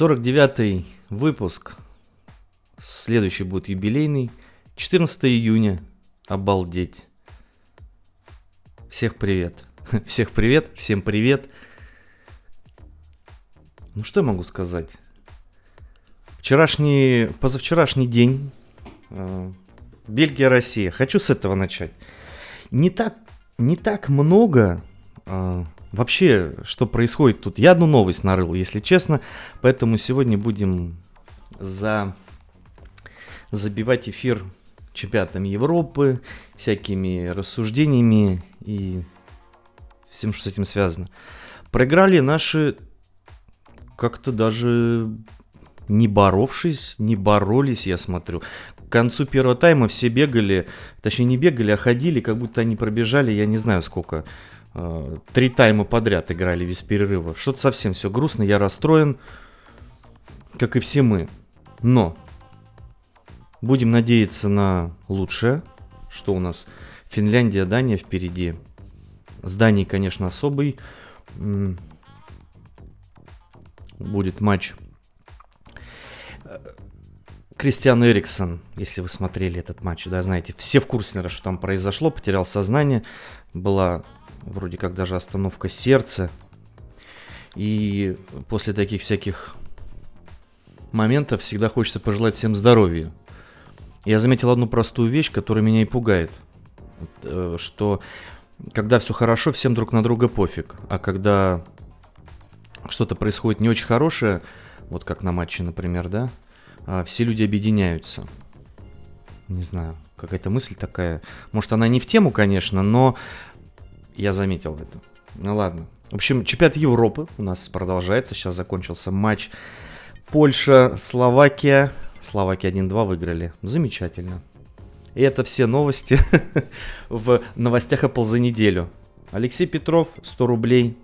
49 выпуск. Следующий будет юбилейный. 14 июня. Обалдеть. Всех привет. Всех привет, всем привет. Ну что я могу сказать? Вчерашний, позавчерашний день. э, Бельгия, Россия. Хочу с этого начать. Не так, не так много э, вообще, что происходит тут. Я одну новость нарыл, если честно. Поэтому сегодня будем за забивать эфир чемпионатами Европы, всякими рассуждениями и всем, что с этим связано. Проиграли наши как-то даже не боровшись, не боролись, я смотрю. К концу первого тайма все бегали, точнее не бегали, а ходили, как будто они пробежали, я не знаю сколько, три тайма подряд играли без перерыва. Что-то совсем все грустно, я расстроен, как и все мы. Но будем надеяться на лучшее, что у нас Финляндия, Дания впереди. С Данией, конечно, особый будет матч. Э, Кристиан Эриксон, если вы смотрели этот матч, да, знаете, все в курсе, наверное, что там произошло, потерял сознание, была вроде как даже остановка сердца. И после таких всяких моментов всегда хочется пожелать всем здоровья. Я заметил одну простую вещь, которая меня и пугает. Э, Что когда все хорошо, всем друг на друга пофиг. А когда что-то происходит не очень хорошее, вот как на матче, например, да, а, все люди объединяются. Не знаю, какая-то мысль такая. Может, она не в тему, конечно, но я заметил это. Ну ладно. В общем, чемпионат Европы у нас продолжается. Сейчас закончился матч Польша, Словакия. Словакия 1-2 выиграли. Замечательно. И это все новости в новостях Apple за неделю. Алексей Петров, 100 рублей.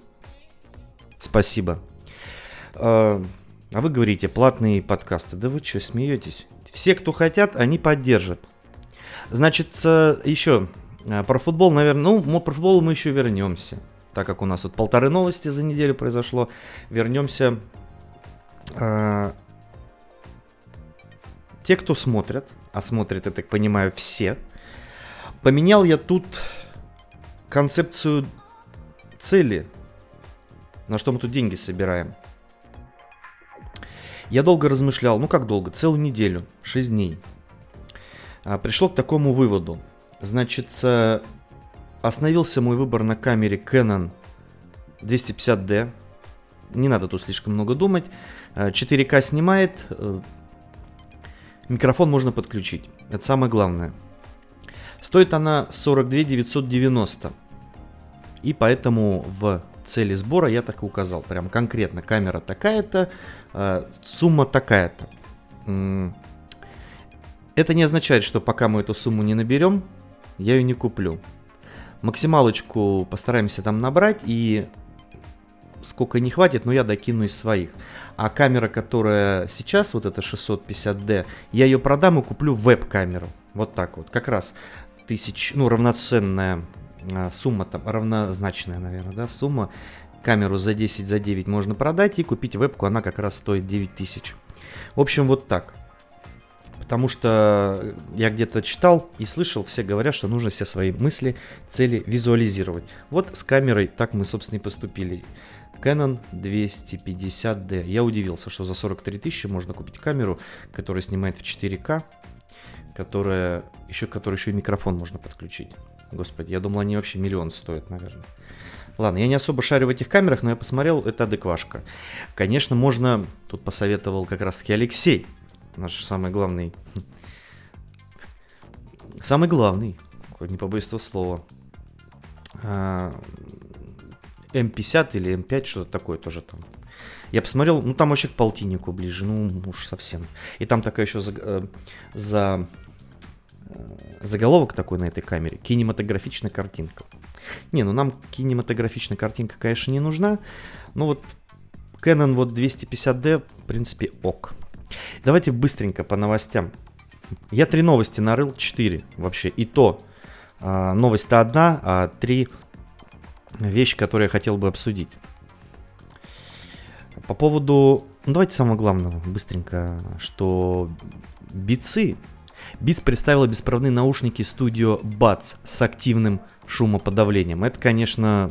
Спасибо. А а вы говорите, платные подкасты. Да вы что, смеетесь? Все, кто хотят, они поддержат. Значит, э, еще про футбол, наверное, ну, про футбол мы еще вернемся. Так как у нас тут полторы новости за неделю произошло. Вернемся. э, Те, кто смотрят, а смотрят, я так понимаю, все, поменял я тут концепцию цели, на что мы тут деньги собираем. Я долго размышлял, ну как долго, целую неделю, 6 дней. А, Пришел к такому выводу. Значит, э, остановился мой выбор на камере Canon 250D. Не надо тут слишком много думать. Э, 4К снимает, э, микрофон можно подключить. Это самое главное. Стоит она 42 990. И поэтому в цели сбора я так и указал. Прям конкретно камера такая-то, э, сумма такая-то. Это не означает, что пока мы эту сумму не наберем, я ее не куплю. Максималочку постараемся там набрать и сколько не хватит, но я докину из своих. А камера, которая сейчас, вот эта 650D, я ее продам и куплю веб-камеру. Вот так вот. Как раз тысяч, ну, равноценная а, сумма там, равнозначная, наверное, да, сумма. Камеру за 10, за 9 можно продать и купить вебку, она как раз стоит 9 тысяч. В общем, вот так. Потому что я где-то читал и слышал, все говорят, что нужно все свои мысли, цели визуализировать. Вот с камерой так мы, собственно, и поступили. Canon 250D. Я удивился, что за 43 тысячи можно купить камеру, которая снимает в 4К, которая еще, которой еще и микрофон можно подключить. Господи, я думал, они вообще миллион стоят, наверное. Ладно, я не особо шарю в этих камерах, но я посмотрел, это адеквашка. Конечно, можно, тут посоветовал как раз-таки Алексей, наш самый главный, самый главный, не побоюсь этого слова, А, М50 или М5, что-то такое тоже там. Я посмотрел, ну там вообще к полтиннику ближе, ну уж совсем. И там такая еще за, э, за э, заголовок такой на этой камере. Кинематографичная картинка. Не, ну нам кинематографичная картинка, конечно, не нужна. Но вот Canon вот 250D, в принципе, ок. Давайте быстренько по новостям. Я три новости нарыл, четыре вообще. И то а, новость-то одна, а три вещи, которые я хотел бы обсудить. По поводу Ну, давайте самое главное, быстренько, что бицы. Beats представила беспроводные наушники Studio Buds с активным шумоподавлением. Это, конечно,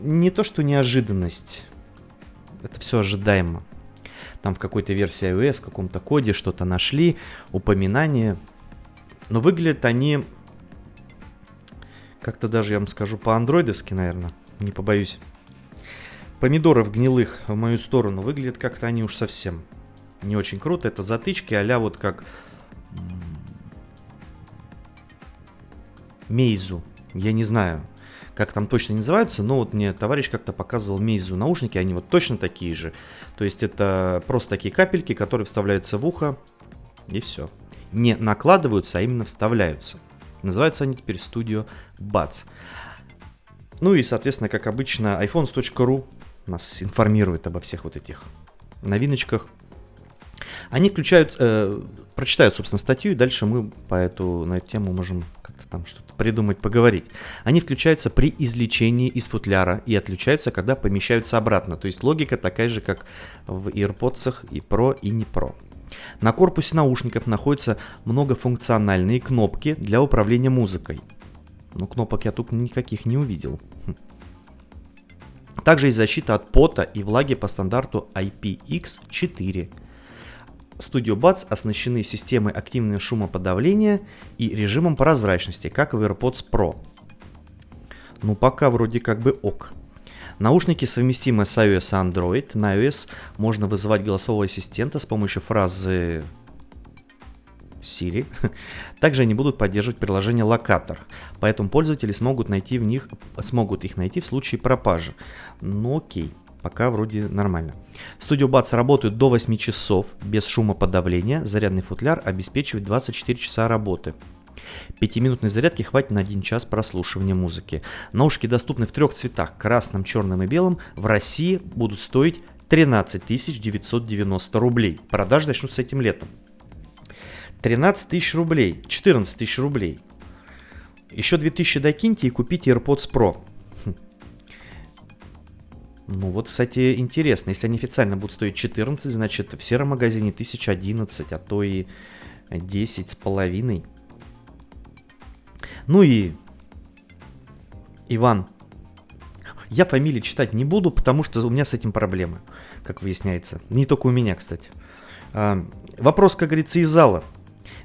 не то, что неожиданность. Это все ожидаемо. Там в какой-то версии iOS, в каком-то коде что-то нашли, упоминание. Но выглядят они как-то даже, я вам скажу, по-андроидовски, наверное. Не побоюсь помидоров гнилых в мою сторону выглядят как-то они уж совсем не очень круто. Это затычки а вот как Мейзу. Я не знаю, как там точно называются, но вот мне товарищ как-то показывал Мейзу наушники, они вот точно такие же. То есть это просто такие капельки, которые вставляются в ухо, и все. Не накладываются, а именно вставляются. Называются они теперь Studio Buds. Ну и, соответственно, как обычно, iPhones.ru нас информирует обо всех вот этих новиночках. Они включают, э, прочитают, собственно, статью, и дальше мы по эту, на эту тему можем там что-то придумать, поговорить. Они включаются при извлечении из футляра и отключаются, когда помещаются обратно. То есть логика такая же, как в AirPods и Pro, и не Pro. На корпусе наушников находятся многофункциональные кнопки для управления музыкой. Но кнопок я тут никаких не увидел. Хм. Также есть защита от пота и влаги по стандарту IPX4. Studio Buds оснащены системой активного шумоподавления и режимом прозрачности, как в AirPods Pro. Ну пока вроде как бы ок. Наушники совместимы с iOS и Android. На iOS можно вызывать голосового ассистента с помощью фразы Siri. Также они будут поддерживать приложение Локатор, поэтому пользователи смогут, найти в них, смогут их найти в случае пропажи. Ну окей, пока вроде нормально. Studio Buds работают до 8 часов без шумоподавления, зарядный футляр обеспечивает 24 часа работы. Пятиминутной зарядки хватит на 1 час прослушивания музыки. Наушники доступны в трех цветах, красном, черном и белом. В России будут стоить 13 990 рублей. Продажи начнутся этим летом. 13 тысяч рублей, 14 тысяч рублей. Еще 2000 докиньте и купите AirPods Pro. Ну вот, кстати, интересно. Если они официально будут стоить 14, значит в сером магазине 1011, а то и 10 с половиной. Ну и Иван. Я фамилии читать не буду, потому что у меня с этим проблемы, как выясняется. Не только у меня, кстати. А, вопрос, как говорится, из зала.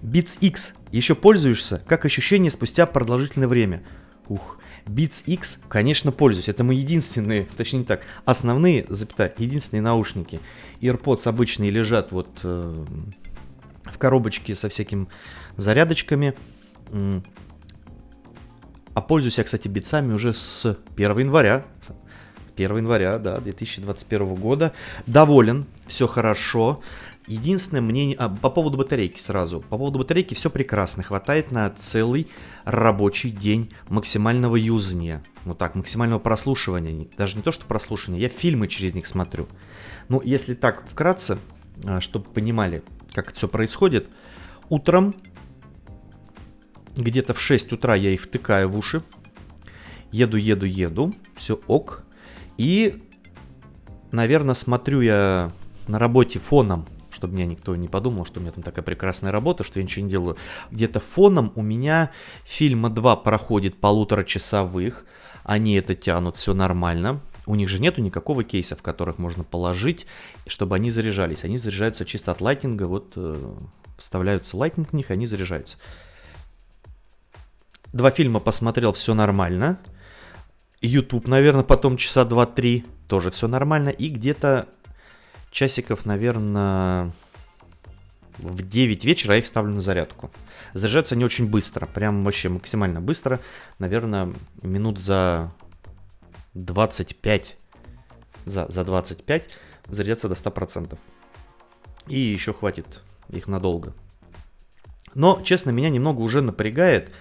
Beats X еще пользуешься? Как ощущение спустя продолжительное время? Ух, Beats X, конечно, пользуюсь. Это мы единственные, точнее не так, основные, запятая, единственные наушники. AirPods обычные лежат вот э, в коробочке со всякими зарядочками. А пользуюсь я, кстати, битсами уже с 1 января. 1 января, да, 2021 года. Доволен, все хорошо. Единственное мнение... А, по поводу батарейки сразу. По поводу батарейки все прекрасно. Хватает на целый рабочий день максимального юзания. Ну так, максимального прослушивания. Даже не то, что прослушивания. Я фильмы через них смотрю. Ну, если так, вкратце, а, чтобы понимали, как это все происходит. Утром, где-то в 6 утра я их втыкаю в уши. Еду, еду, еду. Все ок. И, наверное, смотрю я на работе фоном чтобы меня никто не подумал, что у меня там такая прекрасная работа, что я ничего не делаю. Где-то фоном у меня фильма 2 проходит полутора часовых, они это тянут, все нормально. У них же нету никакого кейса, в которых можно положить, чтобы они заряжались. Они заряжаются чисто от лайтинга, вот э, вставляются лайтинг в них, они заряжаются. Два фильма посмотрел, все нормально. YouTube, наверное, потом часа 2-3, тоже все нормально. И где-то часиков, наверное, в 9 вечера я их ставлю на зарядку. Заряжаются они очень быстро, прям вообще максимально быстро. Наверное, минут за 25, за, за 25 зарядятся до 100%. И еще хватит их надолго. Но, честно, меня немного уже напрягает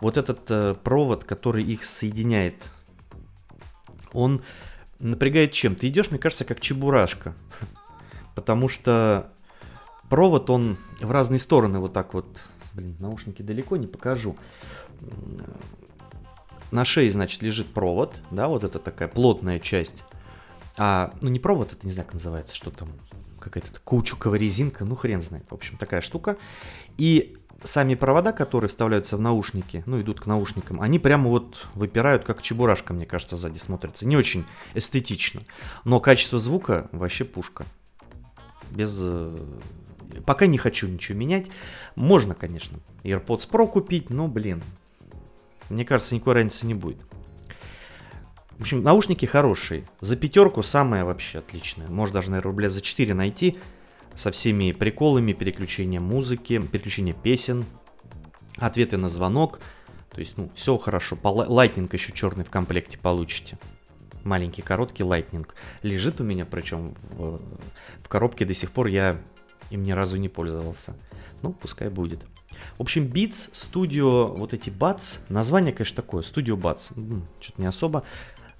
вот этот э, провод, который их соединяет. Он напрягает чем? Ты идешь, мне кажется, как чебурашка. Потому что провод, он в разные стороны вот так вот... Блин, наушники далеко не покажу. На шее, значит, лежит провод, да, вот это такая плотная часть. А, ну не провод, это не знаю, как называется, что там, какая-то каучуковая резинка, ну хрен знает, в общем, такая штука. И сами провода, которые вставляются в наушники, ну, идут к наушникам, они прямо вот выпирают, как чебурашка, мне кажется, сзади смотрится. Не очень эстетично. Но качество звука вообще пушка. Без... Э, пока не хочу ничего менять. Можно, конечно, AirPods Pro купить, но, блин, мне кажется, никакой разницы не будет. В общем, наушники хорошие. За пятерку самое вообще отличное. Можно даже, наверное, рубля за 4 найти со всеми приколами, переключением музыки, переключение песен, ответы на звонок. То есть, ну, все хорошо. Lightning еще черный в комплекте получите. Маленький, короткий Lightning. Лежит у меня, причем в, в коробке до сих пор я им ни разу не пользовался. Ну, пускай будет. В общем, Beats Studio, вот эти Buds, название, конечно, такое, Studio Buds, что-то не особо.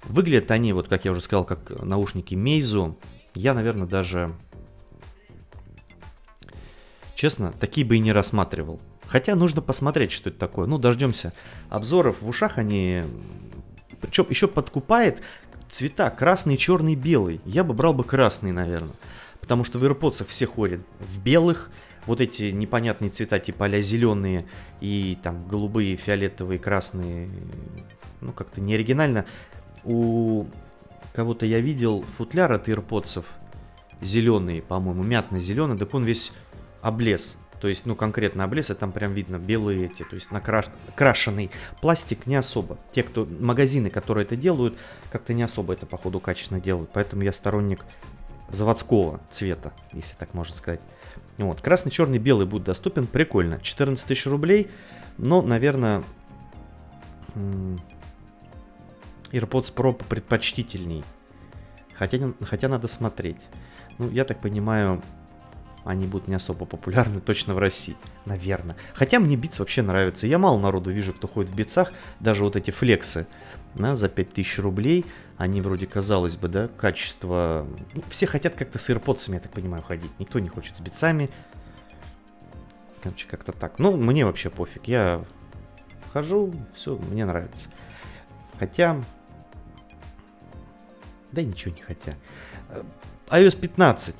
Выглядят они, вот как я уже сказал, как наушники Meizu. Я, наверное, даже Честно, такие бы и не рассматривал. Хотя нужно посмотреть, что это такое. Ну, дождемся обзоров. В ушах они... Причем еще подкупает цвета красный, черный, белый. Я бы брал бы красный, наверное. Потому что в AirPods все ходят в белых. Вот эти непонятные цвета, типа а зеленые и там голубые, фиолетовые, красные. Ну, как-то не оригинально. У кого-то я видел футляр от AirPods зеленый, по-моему, мятно-зеленый. Так он весь облез. То есть, ну, конкретно облез, и там прям видно белые эти, то есть накрашенный пластик не особо. Те, кто, магазины, которые это делают, как-то не особо это, походу, качественно делают. Поэтому я сторонник заводского цвета, если так можно сказать. Вот, красный, черный, белый будет доступен, прикольно. 14 тысяч рублей, но, наверное, AirPods Pro предпочтительней. Хотя, хотя надо смотреть. Ну, я так понимаю, они будут не особо популярны точно в России, наверное. Хотя мне битс вообще нравится. Я мало народу вижу, кто ходит в битсах, даже вот эти флексы да, за 5000 рублей, они вроде, казалось бы, да, качество... Ну, все хотят как-то с AirPods, я так понимаю, ходить. Никто не хочет с битсами. Короче, как-то так. Ну, мне вообще пофиг. Я хожу, все, мне нравится. Хотя... Да ничего не хотя. Э, iOS 15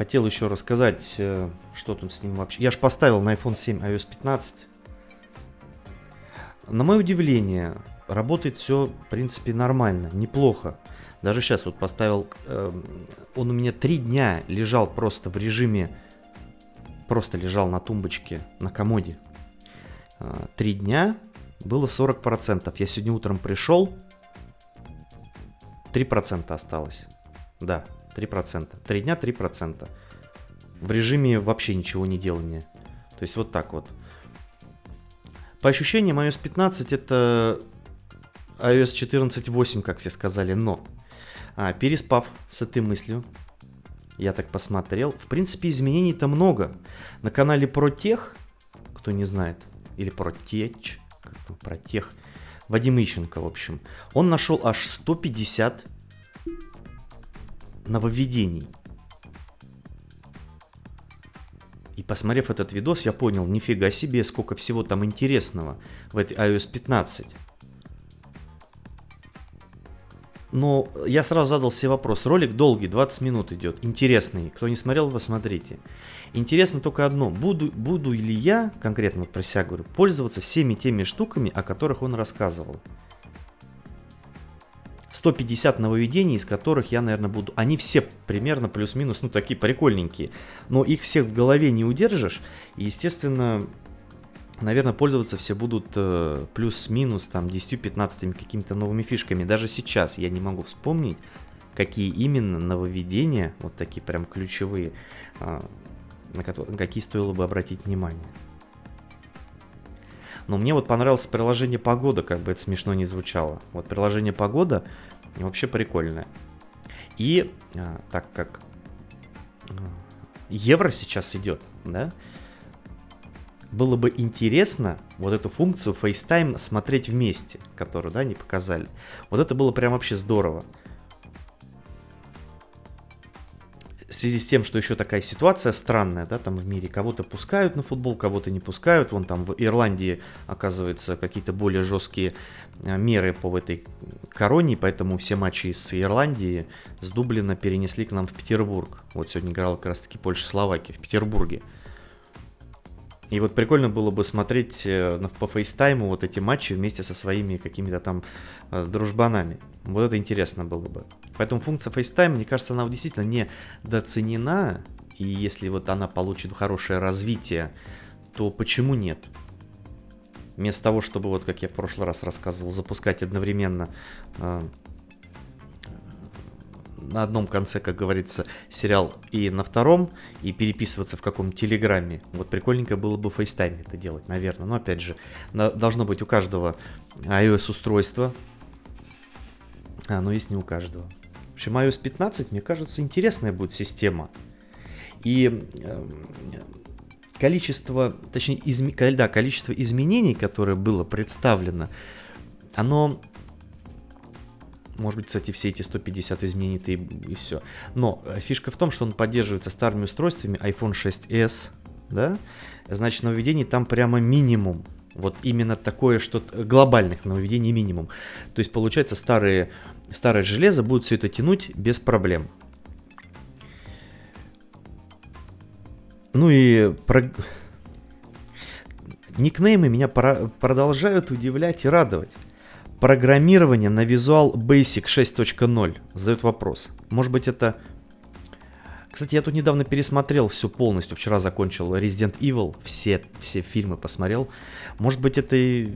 Хотел еще рассказать, э, что тут с ним вообще. Я же поставил на iPhone 7 iOS 15. На мое удивление, работает все, в принципе, нормально, неплохо. Даже сейчас вот поставил, э, он у меня три дня лежал просто в режиме, просто лежал на тумбочке, на комоде. Э, три дня, было 40%. Я сегодня утром пришел, 3% осталось. Да, 3%. Три дня 3%. В режиме вообще ничего не делания. То есть вот так вот. По ощущениям, iOS 15 это iOS 14.8, как все сказали, но а, переспав с этой мыслью, я так посмотрел, в принципе изменений-то много. На канале Протех, кто не знает, или Протеч, как там, Протех, Вадим Ищенко, в общем, он нашел аж 150 нововведений. И посмотрев этот видос, я понял, нифига себе, сколько всего там интересного в этой iOS 15. Но я сразу задал себе вопрос. Ролик долгий, 20 минут идет. Интересный. Кто не смотрел, посмотрите. Интересно только одно. Буду, буду ли я, конкретно вот про себя говорю, пользоваться всеми теми штуками, о которых он рассказывал. 150 нововведений, из которых я, наверное, буду... Они все примерно плюс-минус, ну, такие прикольненькие. Но их всех в голове не удержишь. И, естественно, наверное, пользоваться все будут э, плюс-минус там 10-15 какими-то новыми фишками. Даже сейчас я не могу вспомнить, какие именно нововведения, вот такие прям ключевые, э, на, которые, какие стоило бы обратить внимание. Но мне вот понравилось приложение «Погода», как бы это смешно не звучало. Вот приложение «Погода» вообще прикольное. И а, так как а, евро сейчас идет, да, было бы интересно вот эту функцию FaceTime смотреть вместе, которую, да, не показали. Вот это было прям вообще здорово. В связи с тем, что еще такая ситуация странная, да, там в мире, кого-то пускают на футбол, кого-то не пускают, вон там в Ирландии, оказывается, какие-то более жесткие а, меры по этой короне, поэтому все матчи из Ирландии с Дублина перенесли к нам в Петербург. Вот сегодня играла как раз-таки Польша-Словакия в Петербурге. И вот прикольно было бы смотреть э, по фейстайму вот эти матчи вместе со своими какими-то там э, дружбанами. Вот это интересно было бы. Поэтому функция FaceTime, мне кажется, она действительно недооценена. И если вот она получит хорошее развитие, то почему нет? Вместо того, чтобы вот, как я в прошлый раз рассказывал, запускать одновременно э, на одном конце, как говорится, сериал и на втором, и переписываться в каком-то телеграме. Вот прикольненько было бы в FaceTime это делать, наверное. Но опять же, на, должно быть у каждого iOS-устройство. А, но есть не у каждого. В общем, iOS 15, мне кажется, интересная будет система. И э, количество, точнее, изме, да, количество изменений, которое было представлено, оно может быть, кстати, все эти 150 изменит и, и все. Но э, фишка в том, что он поддерживается старыми устройствами iPhone 6s, да, значит, нововведений там прямо минимум. Вот именно такое, что глобальных нововведений минимум. То есть, получается, старые, старое железо будет все это тянуть без проблем. Ну и про... никнеймы меня продолжают удивлять и радовать. Программирование на Visual Basic 6.0 задает вопрос. Может быть это... Кстати, я тут недавно пересмотрел все полностью. Вчера закончил Resident Evil. Все, все фильмы посмотрел. Может быть это и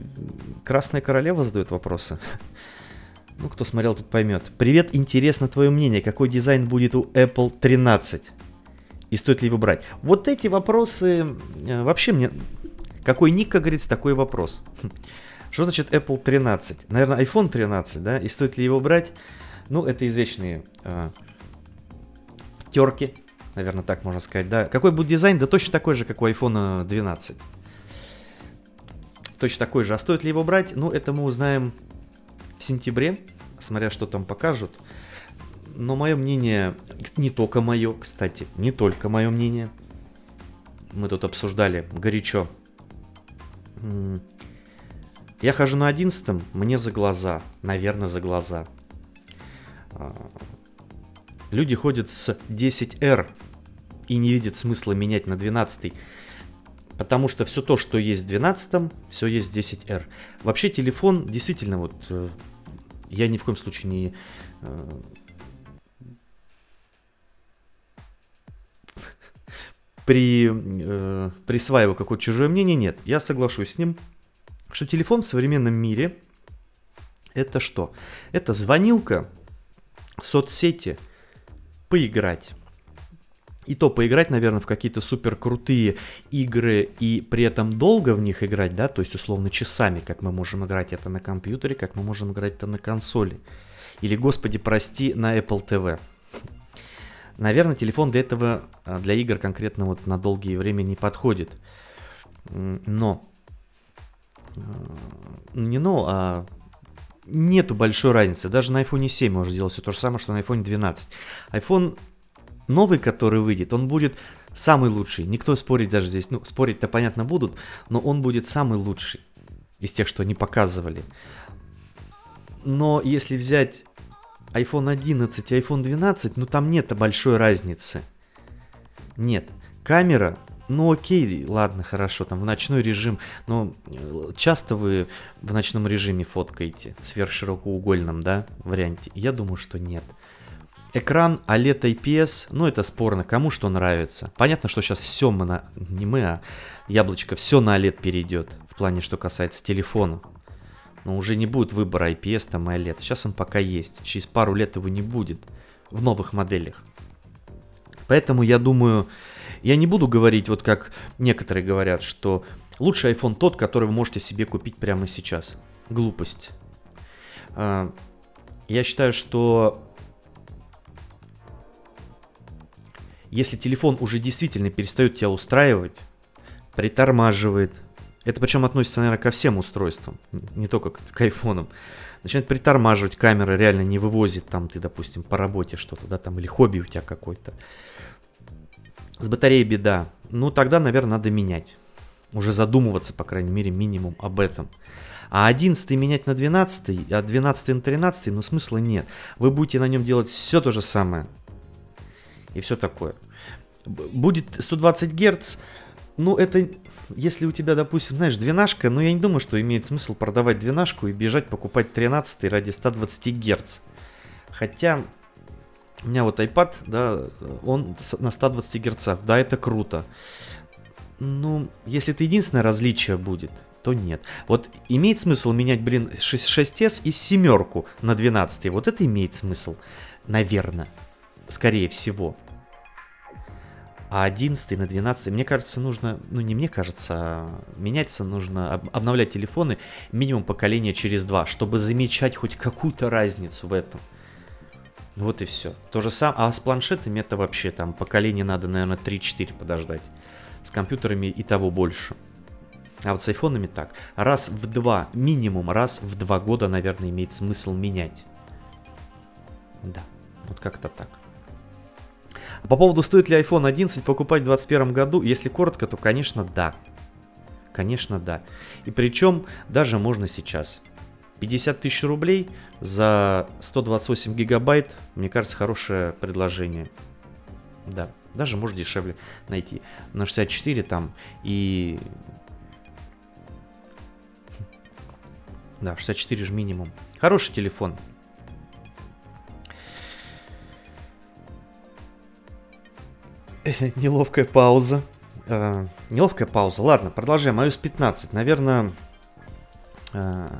Красная Королева задает вопросы? Ну, кто смотрел, тут поймет. Привет, интересно твое мнение. Какой дизайн будет у Apple 13? И стоит ли его брать? Вот эти вопросы... Э, вообще мне... Какой ник, как говорится, такой вопрос. Что значит Apple 13? Наверное, iPhone 13, да? И стоит ли его брать? Ну, это извечные э, терки, наверное, так можно сказать, да. Какой будет дизайн? Да точно такой же, как у iPhone 12. Точно такой же. А стоит ли его брать? Ну, это мы узнаем в сентябре, смотря что там покажут. Но мое мнение, не только мое, кстати, не только мое мнение. Мы тут обсуждали горячо я хожу на одиннадцатом, мне за глаза, наверное, за глаза. А, люди ходят с 10R и не видят смысла менять на 12 потому что все то, что есть в 12, все есть в 10R. Вообще телефон действительно вот э, я ни в коем случае не э, при, э, присваиваю какое-то чужое мнение, нет. Я соглашусь с ним что телефон в современном мире это что? Это звонилка, соцсети, поиграть. И то поиграть, наверное, в какие-то супер крутые игры и при этом долго в них играть, да, то есть условно часами, как мы можем играть это на компьютере, как мы можем играть это на консоли. Или, господи, прости, на Apple TV. Наверное, телефон для этого, а, для игр конкретно вот на долгие время не подходит. Но не ну, а нету большой разницы. Даже на iPhone 7 можно делать все то же самое, что на iPhone 12. iPhone новый, который выйдет, он будет самый лучший. Никто спорить даже здесь, ну, спорить-то понятно будут, но он будет самый лучший из тех, что они показывали. Но если взять iPhone 11 и iPhone 12, ну там нет большой разницы. Нет. Камера ну окей, ладно, хорошо, там в ночной режим, но э, часто вы в ночном режиме фоткаете, сверхширокоугольном, да, варианте? Я думаю, что нет. Экран OLED IPS, ну это спорно, кому что нравится. Понятно, что сейчас все мы на, не мы, а яблочко, все на OLED перейдет, в плане, что касается телефона. Но уже не будет выбора IPS там и OLED, сейчас он пока есть, через пару лет его не будет в новых моделях. Поэтому я думаю, я не буду говорить, вот как некоторые говорят, что лучший iPhone тот, который вы можете себе купить прямо сейчас. Глупость. А, я считаю, что если телефон уже действительно перестает тебя устраивать, притормаживает, Это причем относится, наверное, ко всем устройствам, не только к, к айфонам. Начинает притормаживать, камера реально не вывозит, там ты, допустим, по работе что-то, да, там, или хобби у тебя какой-то. С батареей беда. Ну, тогда, наверное, надо менять. Уже задумываться, по крайней мере, минимум об этом. А 11 менять на 12, а 12 на 13, ну смысла нет. Вы будете на нем делать все то же самое. И все такое. Будет 120 Гц, ну, это, если у тебя, допустим, знаешь, двенашка, ну, я не думаю, что имеет смысл продавать двенашку и бежать покупать 13 ради 120 Гц. Хотя, у меня вот iPad, да, он на 120 Гц. Да, это круто. Ну, если это единственное различие будет, то нет. Вот имеет смысл менять, блин, 6, 6S и семерку на 12. Вот это имеет смысл, наверное. Скорее всего а 11 на 12, мне кажется, нужно, ну не мне кажется, а меняться нужно, обновлять телефоны минимум поколения через два, чтобы замечать хоть какую-то разницу в этом. Вот и все. То же самое, а с планшетами это вообще там поколение надо, наверное, 3-4 подождать. С компьютерами и того больше. А вот с айфонами так. Раз в два, минимум раз в два года, наверное, имеет смысл менять. Да, вот как-то так. По поводу, стоит ли iPhone 11 покупать в 2021 году, если коротко, то, конечно, да. Конечно, да. И причем даже можно сейчас. 50 тысяч рублей за 128 гигабайт, мне кажется, хорошее предложение. Да, даже может дешевле найти. На 64 там и... Да, 64 же минимум. Хороший телефон. Неловкая пауза. Э, неловкая пауза. Ладно, продолжаем. iOS 15. Наверное,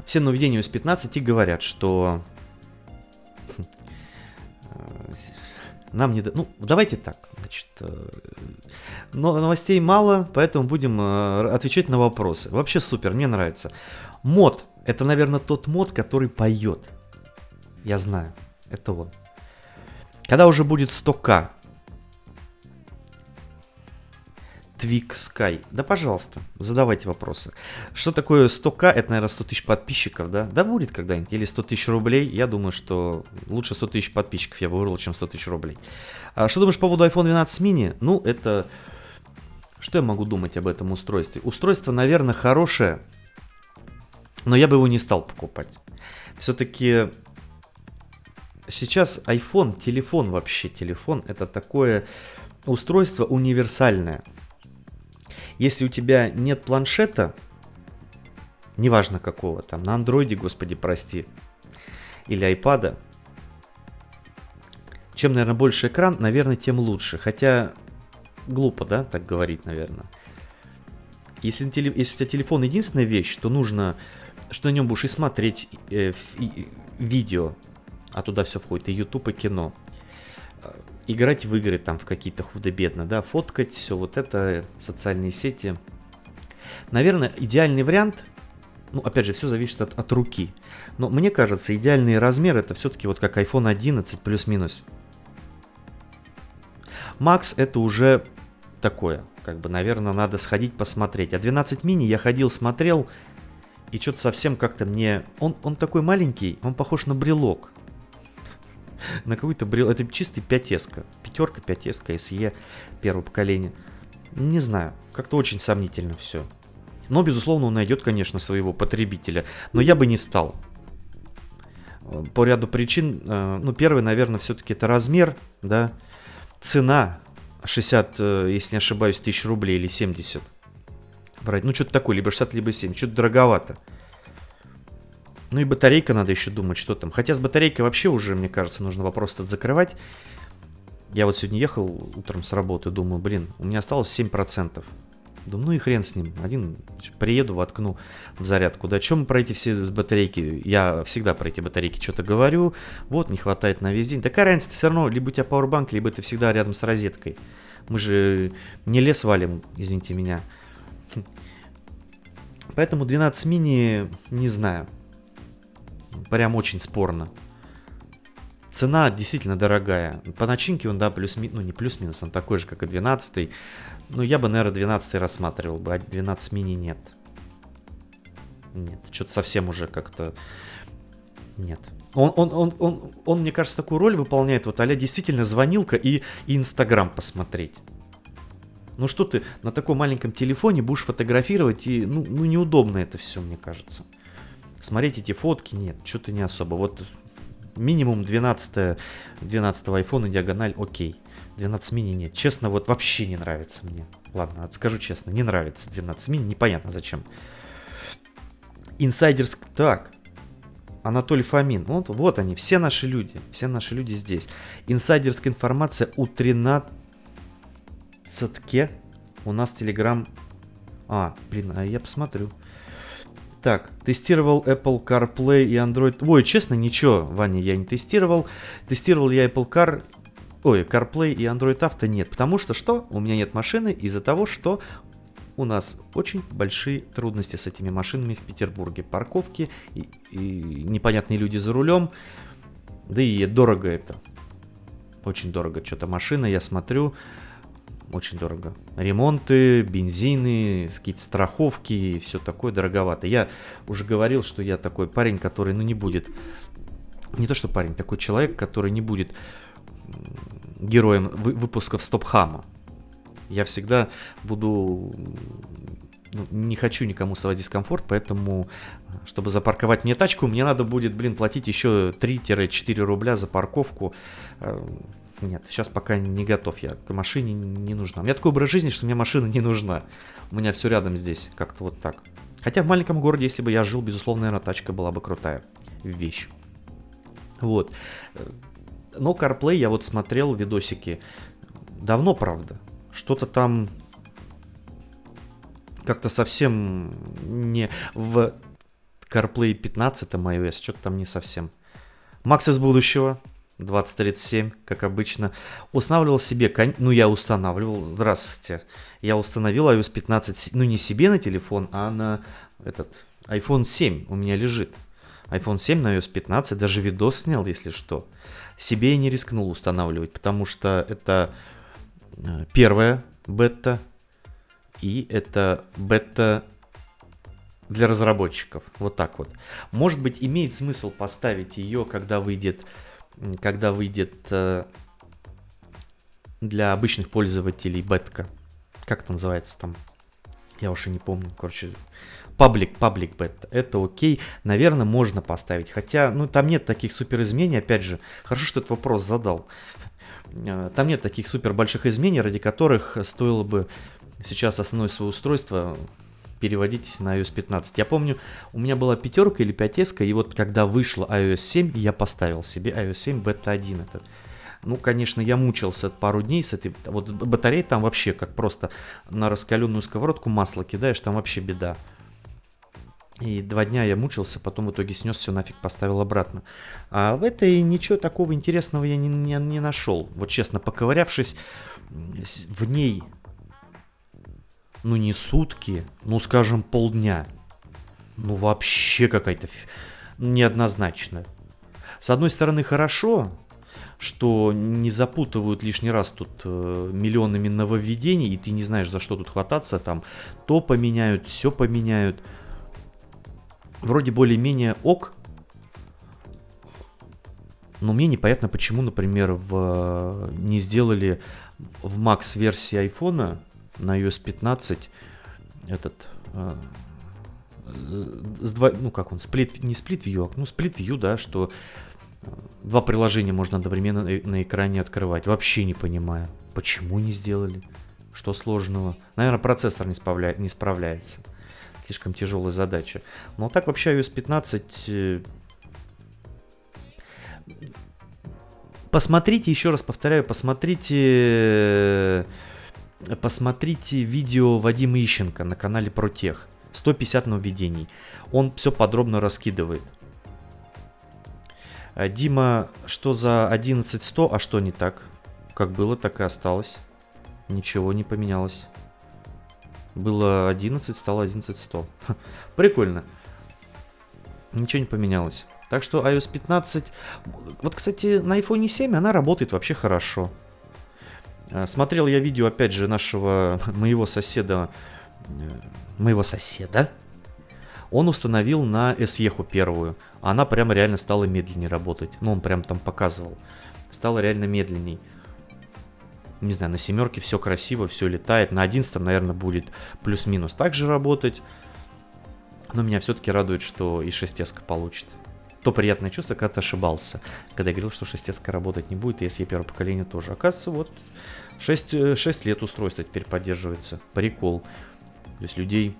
все нововведения iOS 15 и говорят, что э, нам не... Ну, давайте так. Значит, э, но новостей мало, поэтому будем э, отвечать на вопросы. Вообще супер, мне нравится. Мод. Это, наверное, тот мод, который поет. Я знаю. Это он. Когда уже будет 100к, Twig Sky. Да, пожалуйста, задавайте вопросы. Что такое 100к? Это, наверное, 100 тысяч подписчиков, да? Да, будет когда-нибудь. Или 100 тысяч рублей. Я думаю, что лучше 100 тысяч подписчиков я бы вырвал, чем 100 тысяч рублей. А что думаешь по поводу iPhone 12 mini? Ну, это... Что я могу думать об этом устройстве? Устройство, наверное, хорошее, но я бы его не стал покупать. Все-таки сейчас iPhone, телефон вообще, телефон, это такое устройство универсальное. Если у тебя нет планшета, неважно какого, там на андроиде, господи, прости, или айпада, чем, наверное, больше экран, наверное, тем лучше. Хотя глупо, да, так говорить, наверное. Если, если у тебя телефон единственная вещь, то нужно, что на нем будешь и смотреть э, и, видео, а туда все входит, и YouTube, и кино играть в игры там в какие-то худо-бедно, да, фоткать, все вот это, социальные сети. Наверное, идеальный вариант, ну, опять же, все зависит от, от руки. Но мне кажется, идеальный размер это все-таки вот как iPhone 11 плюс-минус. Макс это уже такое, как бы, наверное, надо сходить посмотреть. А 12 мини я ходил, смотрел, и что-то совсем как-то мне... Он, он такой маленький, он похож на брелок на какой-то брел. Это чистый 5S. Пятерка 5S, SE первого поколения. Не знаю, как-то очень сомнительно все. Но, безусловно, он найдет, конечно, своего потребителя. Но я бы не стал. По ряду причин. Э, ну, первый, наверное, все-таки это размер, да. Цена 60, э, если не ошибаюсь, тысяч рублей или 70. Брать. Ну, что-то такое, либо 60, либо 70. Что-то дороговато. Ну и батарейка надо еще думать, что там. Хотя с батарейкой вообще уже, мне кажется, нужно вопрос этот закрывать. Я вот сегодня ехал утром с работы, думаю, блин, у меня осталось 7%. Думаю, ну и хрен с ним. Один приеду, воткну в зарядку. Да чем про эти все батарейки? Я всегда про эти батарейки что-то говорю. Вот, не хватает на весь день. Такая разница все равно, либо у тебя пауэрбанк, либо ты всегда рядом с розеткой. Мы же не лес валим, извините меня. Поэтому 12 мини, не знаю прям очень спорно. Цена действительно дорогая. По начинке он, да, плюс, ну не плюс-минус, он такой же, как и 12. Но я бы, наверное, 12 рассматривал бы, а 12 мини нет. нет, что-то совсем уже как-то... Нет. Он, он, он, он, он, мне кажется, такую роль выполняет, вот а действительно звонилка и Инстаграм посмотреть. Ну что ты на таком маленьком телефоне будешь фотографировать, и ну, ну неудобно это все, мне кажется. Смотреть эти фотки, нет, что-то не особо. Вот минимум 12, 12 iPhone диагональ, окей. 12 мини нет. Честно, вот вообще не нравится мне. Ладно, скажу честно, не нравится 12 мини, непонятно зачем. Инсайдерск... Так, Анатолий Фомин. Вот, вот они, все наши люди. Все наши люди здесь. Инсайдерская информация у 13 у нас Telegram... А, блин, а я посмотрю. Так, тестировал Apple CarPlay и Android... Ой, честно, ничего, Ваня, я не тестировал. Тестировал я Apple Car... Ой, CarPlay и Android Auto нет. Потому что что? У меня нет машины из-за того, что у нас очень большие трудности с этими машинами в Петербурге. Парковки и, и непонятные люди за рулем. Да и дорого это. Очень дорого. Что-то машина, я смотрю, очень дорого. Ремонты, бензины, какие-то страховки и все такое дороговато. Я уже говорил, что я такой парень, который, ну, не будет... Не то, что парень, такой человек, который не будет героем выпусков Стопхама. Я всегда буду... Не хочу никому создавать дискомфорт, поэтому, чтобы запарковать мне тачку, мне надо будет, блин, платить еще 3-4 рубля за парковку. Э, нет, сейчас пока не готов я к машине, не нужна. У меня такой образ жизни, что мне машина не нужна. У меня все рядом здесь, как-то вот так. Хотя в маленьком городе, если бы я жил, безусловно, наверное, тачка была бы крутая вещь. Вот. Но CarPlay я вот смотрел видосики. Давно, правда что-то там как-то совсем не в CarPlay 15 iOS, что-то там не совсем. Макс из будущего, 2037, как обычно. Устанавливал себе, ну я устанавливал, здравствуйте, я установил iOS 15, ну не себе на телефон, а на этот iPhone 7 у меня лежит. iPhone 7 на iOS 15, даже видос снял, если что. Себе я не рискнул устанавливать, потому что это Э, первая бета, и это бета для разработчиков. Вот так вот. Может быть, имеет смысл поставить ее, когда выйдет, когда выйдет э, для обычных пользователей бетка. Как это называется там? Я уже не помню. Короче, паблик, паблик бета. Это окей. Наверное, можно поставить. Хотя, ну, там нет таких супер изменений. Опять же, хорошо, что этот вопрос задал. Э, там нет таких супер больших изменений, ради которых стоило бы сейчас основное свое устройство переводить на iOS 15. Я помню, у меня была пятерка или 5 и вот когда вышла iOS 7, я поставил себе iOS 7 бета 1 этот. Ну, конечно, я мучился пару дней с этой... Вот батарея там вообще как просто на раскаленную сковородку масло кидаешь, там вообще беда. И два дня я мучился, потом в итоге снес все нафиг, поставил обратно. А в этой ничего такого интересного я не, не, не нашел. Вот честно, поковырявшись в ней, ну не сутки, ну скажем полдня, ну вообще какая-то неоднозначная. С одной стороны хорошо, что не запутывают лишний раз тут э, миллионами нововведений, и ты не знаешь, за что тут хвататься, там то поменяют, все поменяют – вроде более-менее ок, но мне непонятно, почему, например, в, не сделали в Max версии iPhone на iOS 15 этот э, с два, ну как он, сплит, не сплит view, ну сплит view, да, что два приложения можно одновременно на экране открывать. Вообще не понимаю, почему не сделали, что сложного. Наверное, процессор не, справля, не справляется слишком тяжелая задача. Но так вообще iOS 15... Э, посмотрите, еще раз повторяю, посмотрите... Посмотрите видео Вадима Ищенко на канале Протех. 150 нововведений. Он все подробно раскидывает. Э, Дима, что за 11100, а что не так? Как было, так и осталось. Ничего не поменялось. Было 11, стало 11100. Прикольно. Ничего не поменялось. Так что iOS 15... Вот, кстати, на iPhone 7 она работает вообще хорошо. Э, смотрел я видео, опять же, нашего, моего соседа... Э, моего соседа? Он установил на SE первую. Она прямо реально стала медленнее работать. Ну, он прям там показывал. Стало реально медленней. Не знаю, на семерке все красиво, все летает. На одиннадцатом, наверное, будет плюс-минус так же работать. Но меня все-таки радует, что и 6 получит. То приятное чувство, когда ты ошибался. Когда я говорил, что 6 работать не будет, и SE первого поколения тоже. Оказывается, вот 6, 6 лет устройство теперь поддерживается. Прикол. То есть людей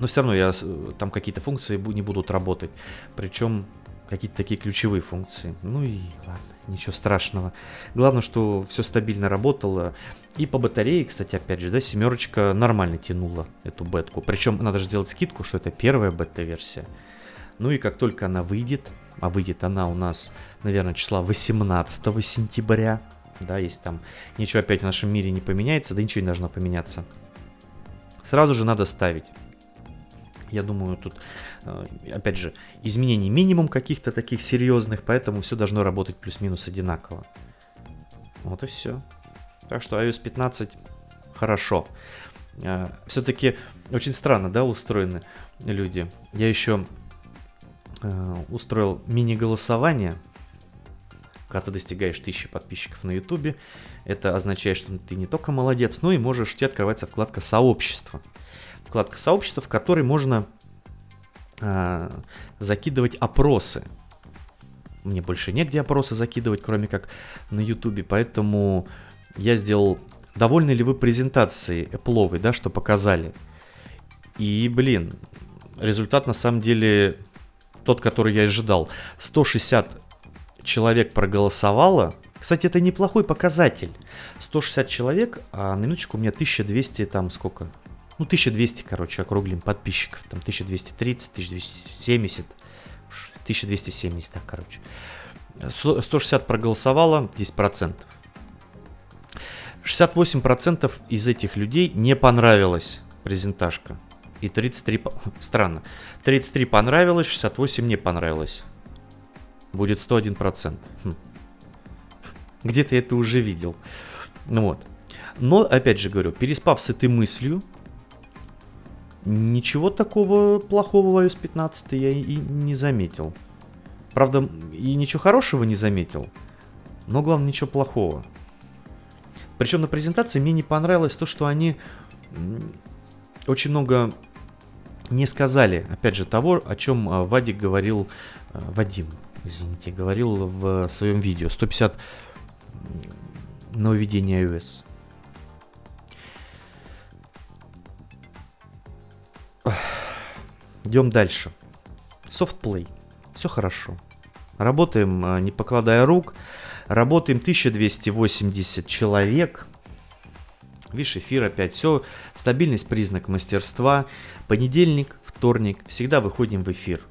но все равно я, там какие-то функции не будут работать. Причем какие-то такие ключевые функции. Ну и ладно, ничего страшного. Главное, что все стабильно работало. И по батарее, кстати, опять же, да, семерочка нормально тянула эту бетку. Причем надо же сделать скидку, что это первая бета-версия. Ну и как только она выйдет, а выйдет она у нас, наверное, числа 18 сентября, да, если там ничего опять в нашем мире не поменяется, да ничего не должно поменяться. Сразу же надо ставить. Я думаю, тут, э, опять же, изменений минимум каких-то таких серьезных, поэтому все должно работать плюс-минус одинаково. Вот и все. Так что iOS 15 хорошо. Э, Все-таки очень странно, да, устроены люди. Я еще устроил мини-голосование, когда ты достигаешь тысячи подписчиков на ютубе. Это означает, что ты не только молодец, но и можешь, у тебя открывается вкладка сообщества вкладка сообщества, в которой можно э, закидывать опросы. Мне больше негде опросы закидывать, кроме как на ютубе, поэтому я сделал довольны ли вы презентацией Apple, да, что показали. И, блин, результат на самом деле тот, который я ожидал. 160 человек проголосовало. Кстати, это неплохой показатель. 160 человек, а на минуточку у меня 1200 там сколько? ну, 1200, короче, округлим подписчиков, там 1230, 1270, 1270, так, короче. 160 проголосовало, 10%. 68% из этих людей не понравилась презентажка. И 33... Странно. 33 понравилось, 68 не понравилось. Будет 101%. Хм. Где-то я это уже видел. Ну вот. Но, опять же говорю, переспав с этой мыслью, Ничего такого плохого в iOS 15 я и не заметил. Правда, и ничего хорошего не заметил, но главное, ничего плохого. Причем на презентации мне не понравилось то, что они очень много не сказали, опять же, того, о чем а, Вадик говорил, а, Вадим, извините, говорил в своем видео. 150 нововведений iOS. Идем дальше. Софтплей. Все хорошо. Работаем, а, не покладая рук. Работаем 1280 человек. Видишь, эфир опять. Все, стабильность, признак мастерства. Понедельник, вторник. Всегда выходим в эфир.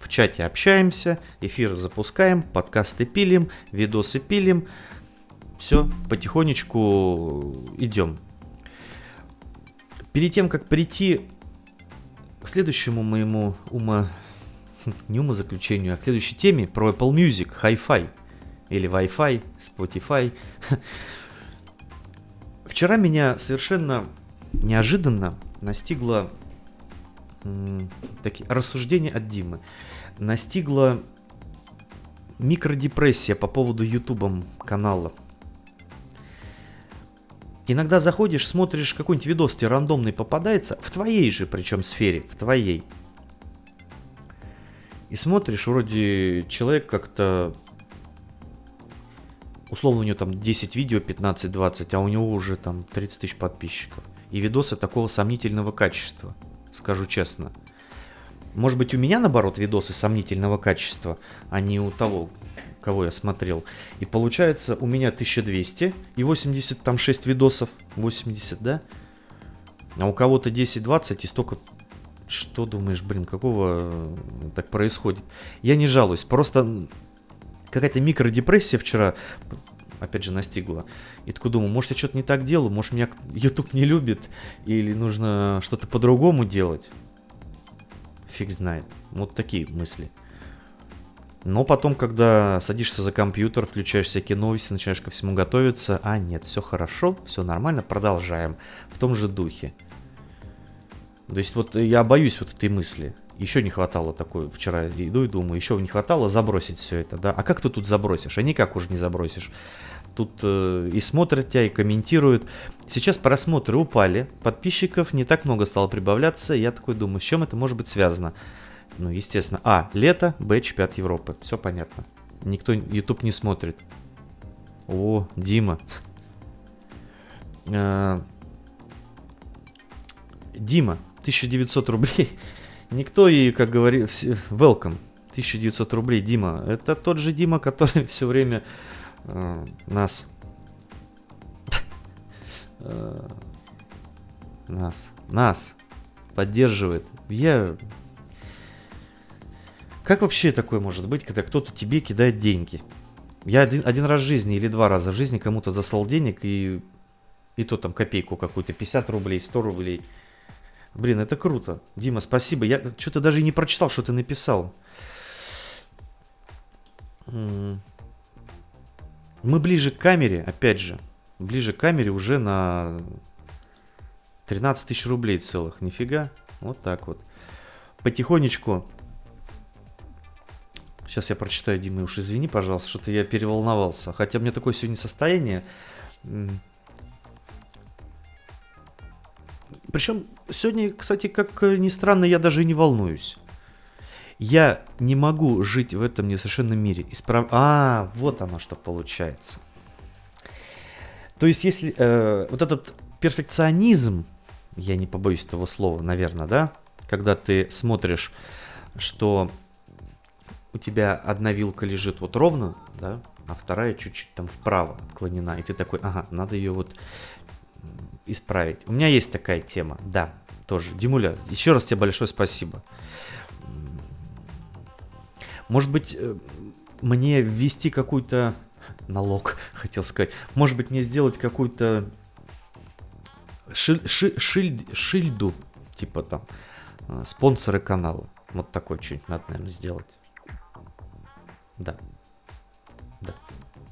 В чате общаемся, эфир запускаем, подкасты пилим, видосы пилим. Все, потихонечку идем. Перед тем, как прийти к следующему моему ума... Не умозаключению, а к следующей теме про Apple Music, Hi-Fi. Или Wi-Fi, Spotify. Вчера меня совершенно неожиданно настигло такие рассуждения от Димы. Настигла микродепрессия по поводу ютубом канала. Иногда заходишь, смотришь какой-нибудь видос тебе рандомный попадается, в твоей же причем сфере, в твоей. И смотришь, вроде человек как-то... Условно у него там 10 видео, 15-20, а у него уже там 30 тысяч подписчиков. И видосы такого сомнительного качества, скажу честно. Может быть у меня наоборот видосы сомнительного качества, а не у того, кого я смотрел. И получается у меня 1200 и 80, там 6 видосов, 80, да? А у кого-то 10-20 и столько... Что думаешь, блин, какого так происходит? Я не жалуюсь, просто какая-то микродепрессия вчера опять же, настигла. И такой думаю, может, я что-то не так делаю, может, меня YouTube не любит, или нужно что-то по-другому делать. Фиг знает. Вот такие мысли. Но потом, когда садишься за компьютер, включаешь всякие новости, начинаешь ко всему готовиться, а нет, все хорошо, все нормально, продолжаем в том же духе. То есть вот я боюсь вот этой мысли. Еще не хватало такой, вчера иду и думаю, еще не хватало забросить все это, да? А как ты тут забросишь? А никак уже не забросишь. Тут э, и смотрят тебя, и комментируют. Сейчас просмотры упали, подписчиков не так много стало прибавляться. Я такой думаю, с чем это может быть связано? Ну, естественно, А, лето, Б, чемпионат Европы. Все понятно. Никто YouTube не смотрит. О, Дима. Э, Дима, 1900 рублей. Никто и, как говорит, welcome. 1900 рублей, Дима. Это тот же Дима, который все время э, нас... Э, нас. Нас поддерживает. Я... Как вообще такое может быть, когда кто-то тебе кидает деньги? Я один, один раз в жизни или два раза в жизни кому-то заслал денег и, и то там копейку какую-то, 50 рублей, 100 рублей. Блин, это круто. Дима, спасибо. Я что-то даже и не прочитал, что ты написал. Мы ближе к камере, опять же, ближе к камере уже на 13 тысяч рублей целых. Нифига. Вот так вот. Потихонечку. Сейчас я прочитаю, Дима, уж извини, пожалуйста, что-то я переволновался. Хотя у меня такое сегодня состояние. Причем сегодня, кстати, как ни странно, я даже не волнуюсь. Я не могу жить в этом несовершенном мире. Исправ... А, вот оно что получается. То есть, если э, вот этот перфекционизм, я не побоюсь этого слова, наверное, да, когда ты смотришь, что у тебя одна вилка лежит вот ровно, да, а вторая чуть-чуть там вправо отклонена, и ты такой, ага, надо ее вот исправить. У меня есть такая тема, да, тоже. Димуля, еще раз тебе большое спасибо. Может быть, э, мне ввести какой-то налог, хотел сказать. Может быть, мне сделать какую-то ши ши шиль шильду, типа там, э, спонсоры канала. Вот такой что-нибудь надо, наверное, сделать. Да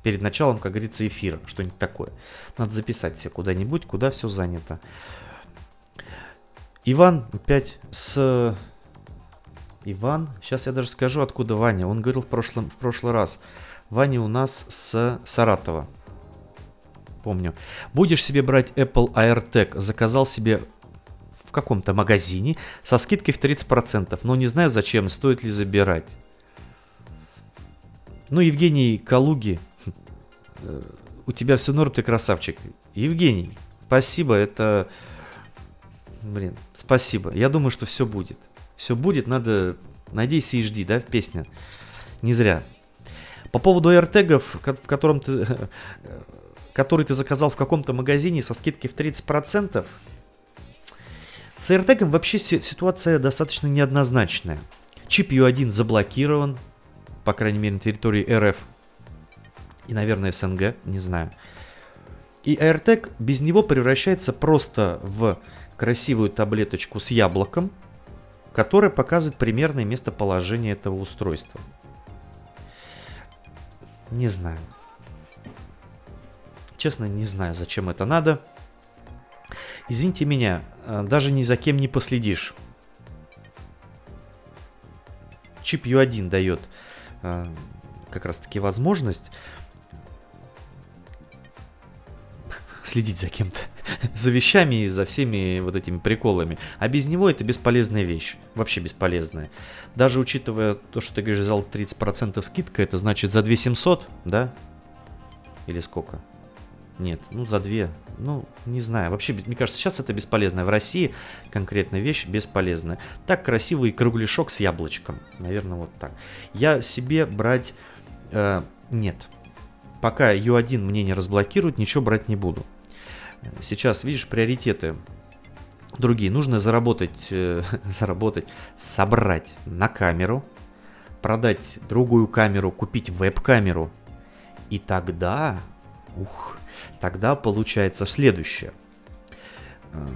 перед началом, как говорится, эфира, что-нибудь такое. Надо записать себе куда-нибудь, куда все занято. Иван опять с... Иван, сейчас я даже скажу, откуда Ваня. Он говорил в, прошлом, в прошлый раз. Ваня у нас с Саратова. Помню. Будешь себе брать Apple AirTag. Заказал себе в каком-то магазине со скидкой в 30%. Но не знаю зачем, стоит ли забирать. Ну, Евгений Калуги у тебя все норм, ты красавчик. Евгений, спасибо, это... Блин, спасибо. Я думаю, что все будет. Все будет, надо... Надейся и жди, да, песня. Не зря. По поводу AirTag'ов, в котором ты... который ты заказал в каком-то магазине со скидкой в 30%, с AirTag вообще ситуация достаточно неоднозначная. Чип U1 заблокирован, по крайней мере на территории РФ и, наверное, СНГ, не знаю. И AirTag без него превращается просто в красивую таблеточку с яблоком, которая показывает примерное местоположение этого устройства. Не знаю. Честно, не знаю, зачем это надо. Извините меня, э, даже ни за кем не последишь. Чип U1 дает э, как раз таки возможность следить за кем-то, за вещами и за всеми вот этими приколами. А без него это бесполезная вещь, вообще бесполезная. Даже учитывая то, что ты говоришь, взял 30% скидка, это значит за 2700, да? Или сколько? Нет, ну за 2, ну не знаю. Вообще, мне кажется, сейчас это бесполезная. В России конкретная вещь бесполезная. Так красивый кругляшок с яблочком. Наверное, вот так. Я себе брать... Э, нет. Пока U1 мне не разблокируют, ничего брать не буду. Сейчас, видишь, приоритеты другие. Нужно заработать, э, заработать, собрать на камеру, продать другую камеру, купить веб-камеру. И тогда, ух, тогда получается следующее. Э,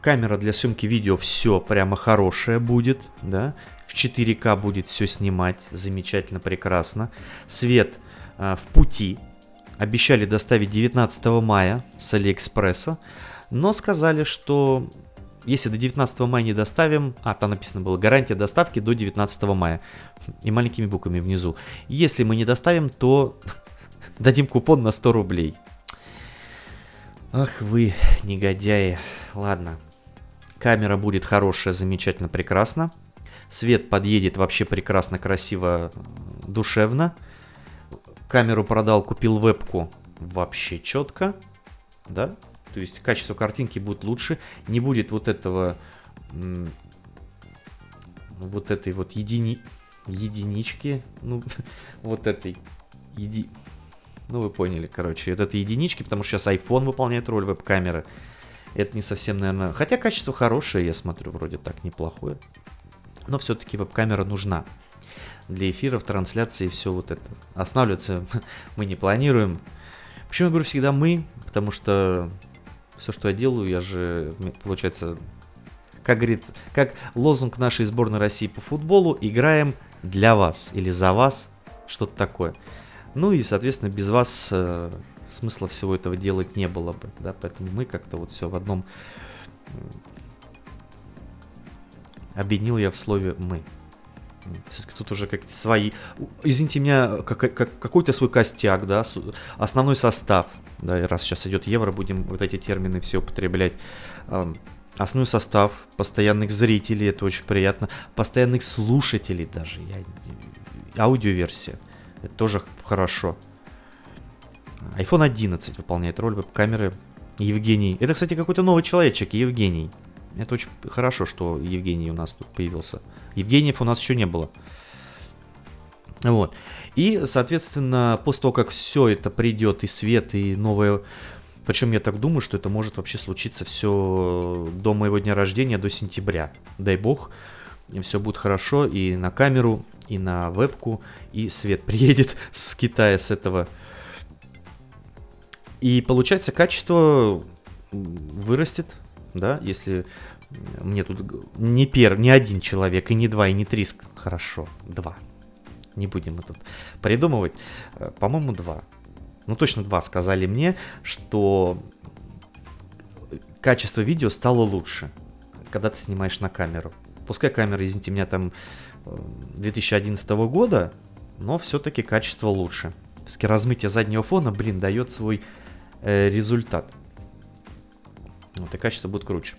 камера для съемки видео все прямо хорошая будет, да, в 4К будет все снимать, замечательно, прекрасно. Свет в пути, обещали доставить 19 мая с Алиэкспресса, но сказали, что если до 19 мая не доставим, а там написано было гарантия доставки до 19 мая и маленькими буквами внизу. Если мы не доставим, то дадим купон на 100 рублей. Ах вы, негодяи. Ладно. Камера будет хорошая, замечательно, прекрасно. Свет подъедет вообще прекрасно, красиво, душевно. Камеру продал, купил вебку вообще четко. Да? То есть качество картинки будет лучше. Не будет вот этого... Вот этой вот едини... единички. Ну, вот этой... Еди... Ну, вы поняли, короче. Это единички, потому что сейчас iPhone выполняет роль веб-камеры. Это не совсем, наверное... Хотя качество хорошее, я смотрю, вроде так неплохое. Но все-таки веб-камера нужна для эфиров, трансляции и все вот это. Останавливаться мы не планируем. Почему я говорю всегда мы? Потому что все, что я делаю, я же, получается, как говорит, как лозунг нашей сборной России по футболу, играем для вас или за вас, что-то такое. Ну и, соответственно, без вас э, смысла всего этого делать не было бы, да, поэтому мы как-то вот все в одном объединил я в слове мы. Все-таки тут уже как свои. Извините меня, как, как, какой-то свой костяк, да, основной состав. Да, и раз сейчас идет евро, будем вот эти термины все употреблять. Основной состав постоянных зрителей, это очень приятно. Постоянных слушателей даже. Я, аудиоверсия. Это тоже хорошо. iPhone 11 выполняет роль веб-камеры. Евгений. Это, кстати, какой-то новый человечек, Евгений. Это очень хорошо, что Евгений у нас тут появился. Евгениев у нас еще не было. Вот. И, соответственно, после того, как все это придет, и свет, и новое... Причем я так думаю, что это может вообще случиться все до моего дня рождения, до сентября. Дай бог, все будет хорошо и на камеру, и на вебку, и свет приедет с Китая, с этого. И получается, качество вырастет, да, если мне тут не пер, не один человек, и не два, и не три, хорошо, два. Не будем мы тут придумывать. Э, по-моему, два. Ну, точно два сказали мне, что качество видео стало лучше, когда ты снимаешь на камеру. Пускай камера, извините меня, там 2011 э, года, но все-таки качество лучше. Все-таки размытие заднего фона, блин, дает свой э, результат. Вот и качество будет круче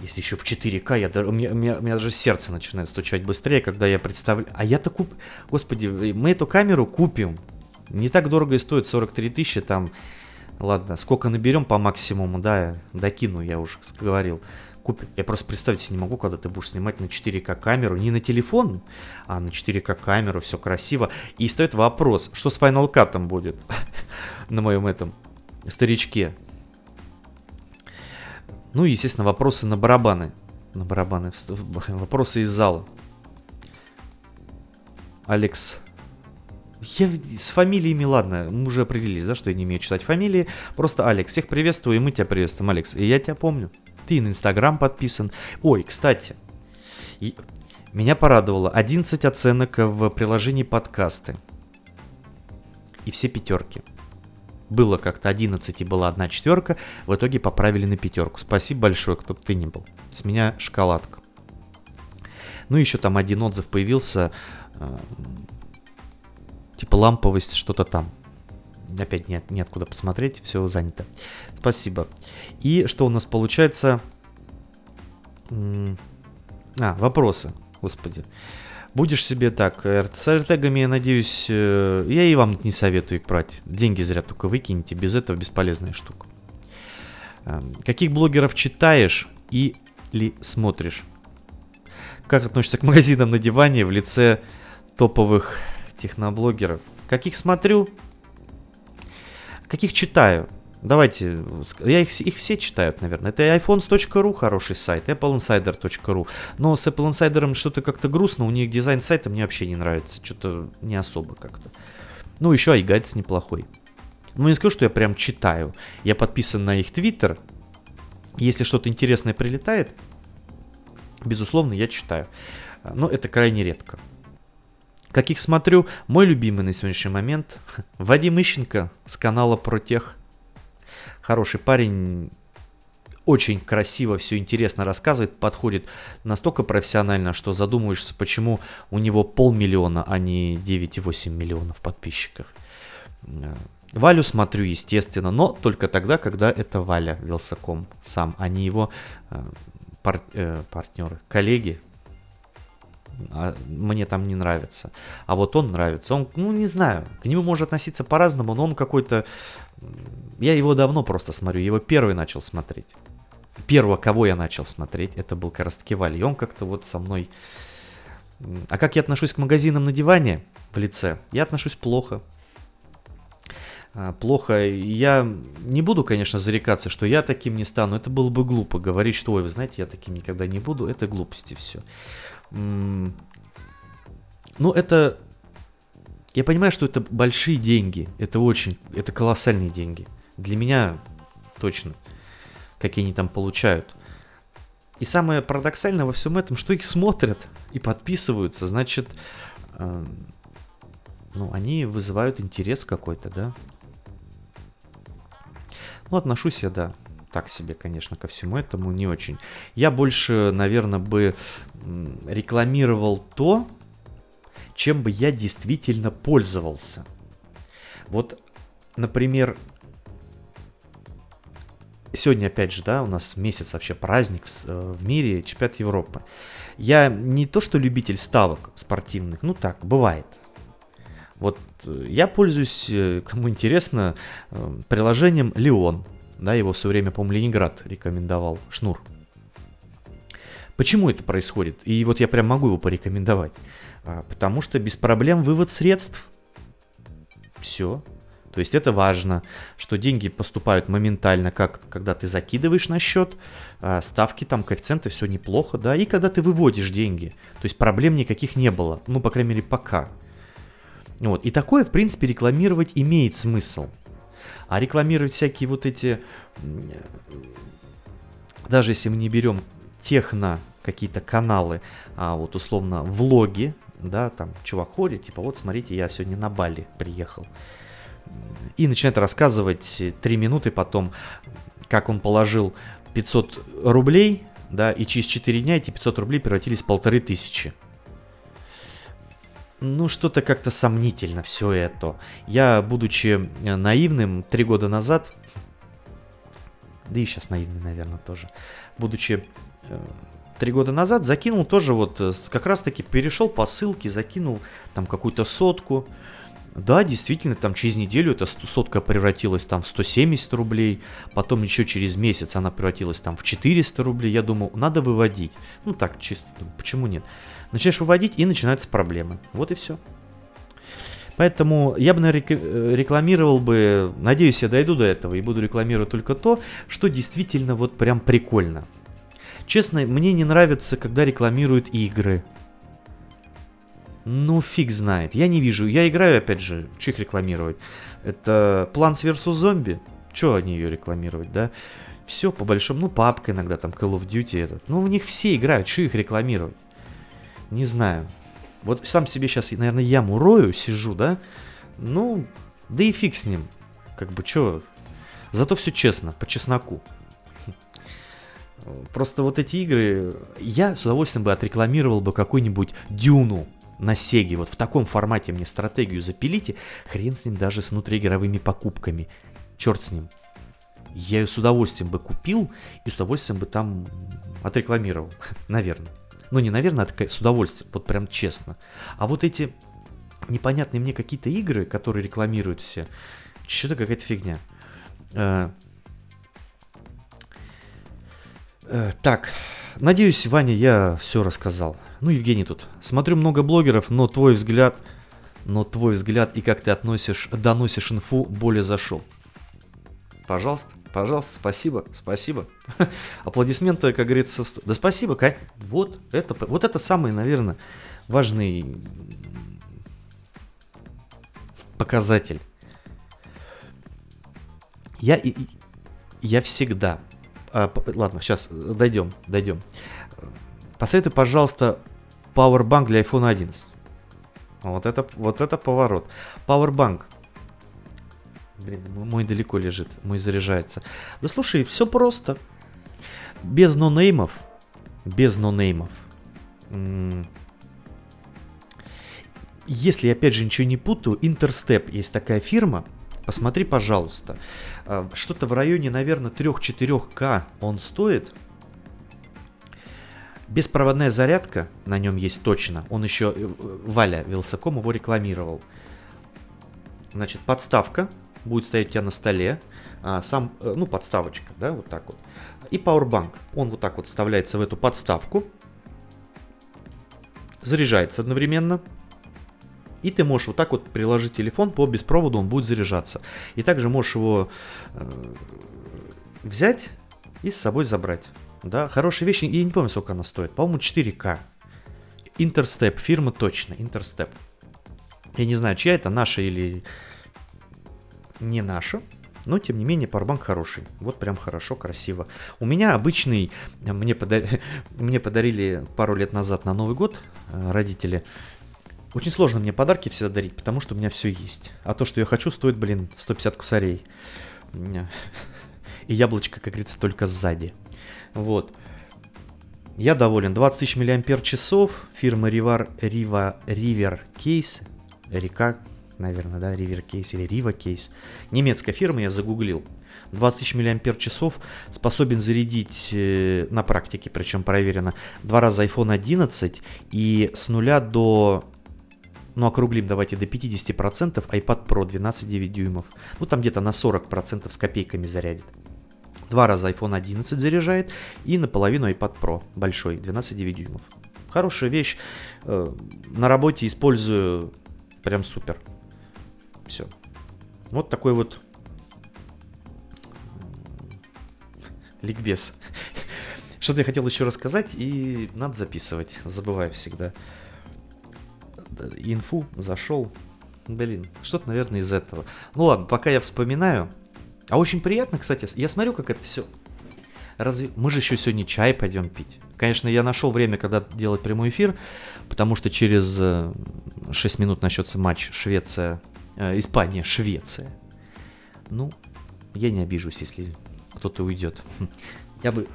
если еще в 4К, я, у, меня, у, меня, у меня даже сердце начинает стучать быстрее, когда я представляю. А я-то куп... Господи, мы эту камеру купим. Не так дорого и стоит, 43 тысячи там. Ладно, сколько наберем по максимуму, да, докину, я уже говорил. Купим. Я просто представить себе не могу, когда ты будешь снимать на 4К камеру, не на телефон, а на 4К камеру, все красиво. И стоит вопрос, что с Final Cut будет на моем этом старичке. Ну и, естественно, вопросы на барабаны. На барабаны. Вопросы из зала. Алекс. Я с фамилиями, ладно, мы уже определились, да, что я не умею читать фамилии. Просто Алекс, всех приветствую, и мы тебя приветствуем, Алекс. И я тебя помню. Ты на Инстаграм подписан. Ой, кстати, и... меня порадовало 11 оценок в приложении подкасты. И все пятерки было как-то 11 и была одна четверка, в итоге поправили на пятерку. Спасибо большое, кто бы ты ни был. С меня шоколадка. Ну, еще там один отзыв появился, э, типа ламповость, что-то там. Опять нет, нет куда посмотреть, все занято. Спасибо. И что у нас получается? А, вопросы, господи. Будешь себе так, с артегами, я надеюсь, э, я и вам не советую их брать. Деньги зря только выкинете, без этого бесполезная штука. Эм, каких блогеров читаешь или смотришь? Как относишься к магазинам на диване в лице топовых техноблогеров? Каких смотрю? Каких читаю? Давайте, я их, их все читают, наверное. Это iPhones.ru хороший сайт, appleinsider.ru. Но с Apple Insider что-то как-то грустно, у них дизайн сайта мне вообще не нравится, что-то не особо как-то. Ну, еще iGuides неплохой. Ну, не скажу, что я прям читаю. Я подписан на их Twitter. Если что-то интересное прилетает, безусловно, я читаю. Но это крайне редко. Каких смотрю, мой любимый на сегодняшний момент Вадим Ищенко с канала Про Тех хороший парень, очень красиво, все интересно рассказывает, подходит настолько профессионально, что задумываешься, почему у него полмиллиона, а не 9,8 миллионов подписчиков. Э, Валю смотрю, естественно, но только тогда, когда это Валя Вилсаком сам, а не его э, пар, э, партнеры, коллеги. А мне там не нравится. А вот он нравится. Он, ну, не знаю, к нему может относиться по-разному, но он какой-то... Я его давно просто смотрю, его первый начал смотреть. Первого, кого я начал смотреть, это был как. И он как-то вот со мной... А как я отношусь к магазинам на диване в лице? Я отношусь плохо. А, плохо. Я не буду, конечно, зарекаться, что я таким не стану. Это было бы глупо говорить, что, ой, вы знаете, я таким никогда не буду. Это глупости все. Ну, это... Я понимаю, что это большие деньги. Это очень... Это колоссальные деньги. Для меня точно. Какие они там получают. И самое парадоксальное во всем этом, что их смотрят и подписываются. Значит, э, ну, они вызывают интерес какой-то, да. Ну, отношусь я, да, так себе, конечно, ко всему этому не очень. Я больше, наверное, бы рекламировал то, чем бы я действительно пользовался. Вот, например, сегодня, опять же, да, у нас месяц вообще праздник в, э, в мире, чемпионат Европы. Я не то, что любитель ставок спортивных, ну так, бывает. Вот э, я пользуюсь, э, кому интересно, приложением Леон. Да, его все время, по-моему, Ленинград рекомендовал, Шнур. Почему это происходит? И вот я прям могу его порекомендовать. А, потому что без проблем вывод средств. Все. То есть это важно, что деньги поступают моментально, как когда ты закидываешь на счет, а, ставки там, коэффициенты, все неплохо, да, и когда ты выводишь деньги. То есть проблем никаких не было, ну, по крайней мере, пока. Вот. И такое, в принципе, рекламировать имеет смысл. А рекламировать всякие вот эти, даже если мы не берем техно какие-то каналы, а вот условно влоги, да, там чувак ходит, типа вот смотрите, я сегодня на Бали приехал. И начинает рассказывать 3 минуты потом, как он положил 500 рублей, да, и через 4 дня эти 500 рублей превратились в полторы тысячи ну, что-то как-то сомнительно все это. Я, будучи э, наивным три года назад, да и сейчас наивный, наверное, тоже, будучи э, три года назад, закинул тоже вот, э, как раз-таки перешел по ссылке, закинул там какую-то сотку, да, действительно, там через неделю эта сотка превратилась там в 170 рублей, потом еще через месяц она превратилась там в 400 рублей. Я думал, надо выводить. Ну так, чисто, почему нет? Начинаешь выводить и начинаются проблемы. Вот и все. Поэтому я бы наверное, рекламировал бы, надеюсь, я дойду до этого и буду рекламировать только то, что действительно вот прям прикольно. Честно, мне не нравится, когда рекламируют игры. Ну, фиг знает. Я не вижу. Я играю, опять же, что их рекламировать? Это Plants vs. Zombie. Что они ее рекламировать, да? Все по большому, ну, папка иногда, там, Call of Duty этот. Ну, в них все играют, что их рекламировать? Не знаю. Вот сам себе сейчас, наверное, яму рою, сижу, да? Ну, да и фиг с ним. Как бы, что? Зато все честно, по чесноку. Просто вот эти игры, я с удовольствием бы отрекламировал бы какую-нибудь Дюну на Сеге. Вот в таком формате мне стратегию запилите, хрен с ним даже с внутриигровыми покупками. Черт с ним. Я ее с удовольствием бы купил и с удовольствием бы там отрекламировал. Наверное. Ну, не наверное, а с удовольствием, вот прям честно. А вот эти непонятные мне какие-то игры, которые рекламируют все, что-то какая-то фигня. Э, э, так, надеюсь, Ваня, я все рассказал. Ну, Евгений тут. Смотрю много блогеров, но твой взгляд, но твой взгляд и как ты относишь, доносишь инфу более зашел. Пожалуйста. Пожалуйста, спасибо, спасибо. Аплодисменты, как говорится, в... да спасибо, Кать. Вот это, вот это самый, наверное, важный показатель. Я, я всегда, а, ладно, сейчас дойдем, дойдем. Посоветуй, пожалуйста, Powerbank для iPhone 11. Вот это, вот это поворот. Powerbank Блин, мой далеко лежит, мой заряжается. Да слушай, все просто. Без нонеймов, без нонеймов. Если, опять же, ничего не путаю, Interstep есть такая фирма, посмотри, пожалуйста. А, что-то в районе, наверное, 3-4К он стоит. Беспроводная зарядка на нем есть точно. Он еще, э, Валя Вилсаком его рекламировал. Значит, подставка будет стоять у тебя на столе. А, сам, э, ну, подставочка, да, вот так вот. И Powerbank. Он вот так вот вставляется в эту подставку. Заряжается одновременно. И ты можешь вот так вот приложить телефон по беспроводу, он будет заряжаться. И также можешь его э, взять и с собой забрать. Да, хорошая вещь, я не помню, сколько она стоит. По-моему, 4К. Интерстеп, фирма точно, Интерстеп. Я не знаю, чья это, наша или не наша. Но, тем не менее, парбанк хороший. Вот прям хорошо, красиво. У меня обычный, мне, подар... мне подарили пару лет назад на Новый год э, родители. Очень сложно мне подарки всегда дарить, потому что у меня все есть. А то, что я хочу, стоит, блин, 150 кусарей. И яблочко, как говорится, только сзади. Вот. Я доволен. 20 тысяч миллиампер часов. Фирма River, River, River Case. Река наверное, да, River Case или Riva Case. Немецкая фирма, я загуглил. 20 тысяч миллиампер часов способен зарядить э, на практике, причем проверено, два раза iPhone 11 и с нуля до ну, округлим давайте до 50% iPad Pro 12,9 дюймов. Ну, там где-то на 40% с копейками зарядит. Два раза iPhone 11 заряжает и наполовину iPad Pro большой, 12,9 дюймов. Хорошая вещь. Э, на работе использую прям супер. Все. Вот такой вот ликбез. Что-то я хотел еще рассказать, и надо записывать. Забываю всегда. Инфу зашел. Блин, что-то, наверное, из этого. Ну ладно, пока я вспоминаю. А очень приятно, кстати, я смотрю, как это все. Разве... Мы же еще сегодня чай пойдем пить. Конечно, я нашел время, когда делать прямой эфир, потому что через 6 э, минут начнется матч Швеция Э, Испания, Швеция. Ну, я не обижусь, если кто-то уйдет. Я бы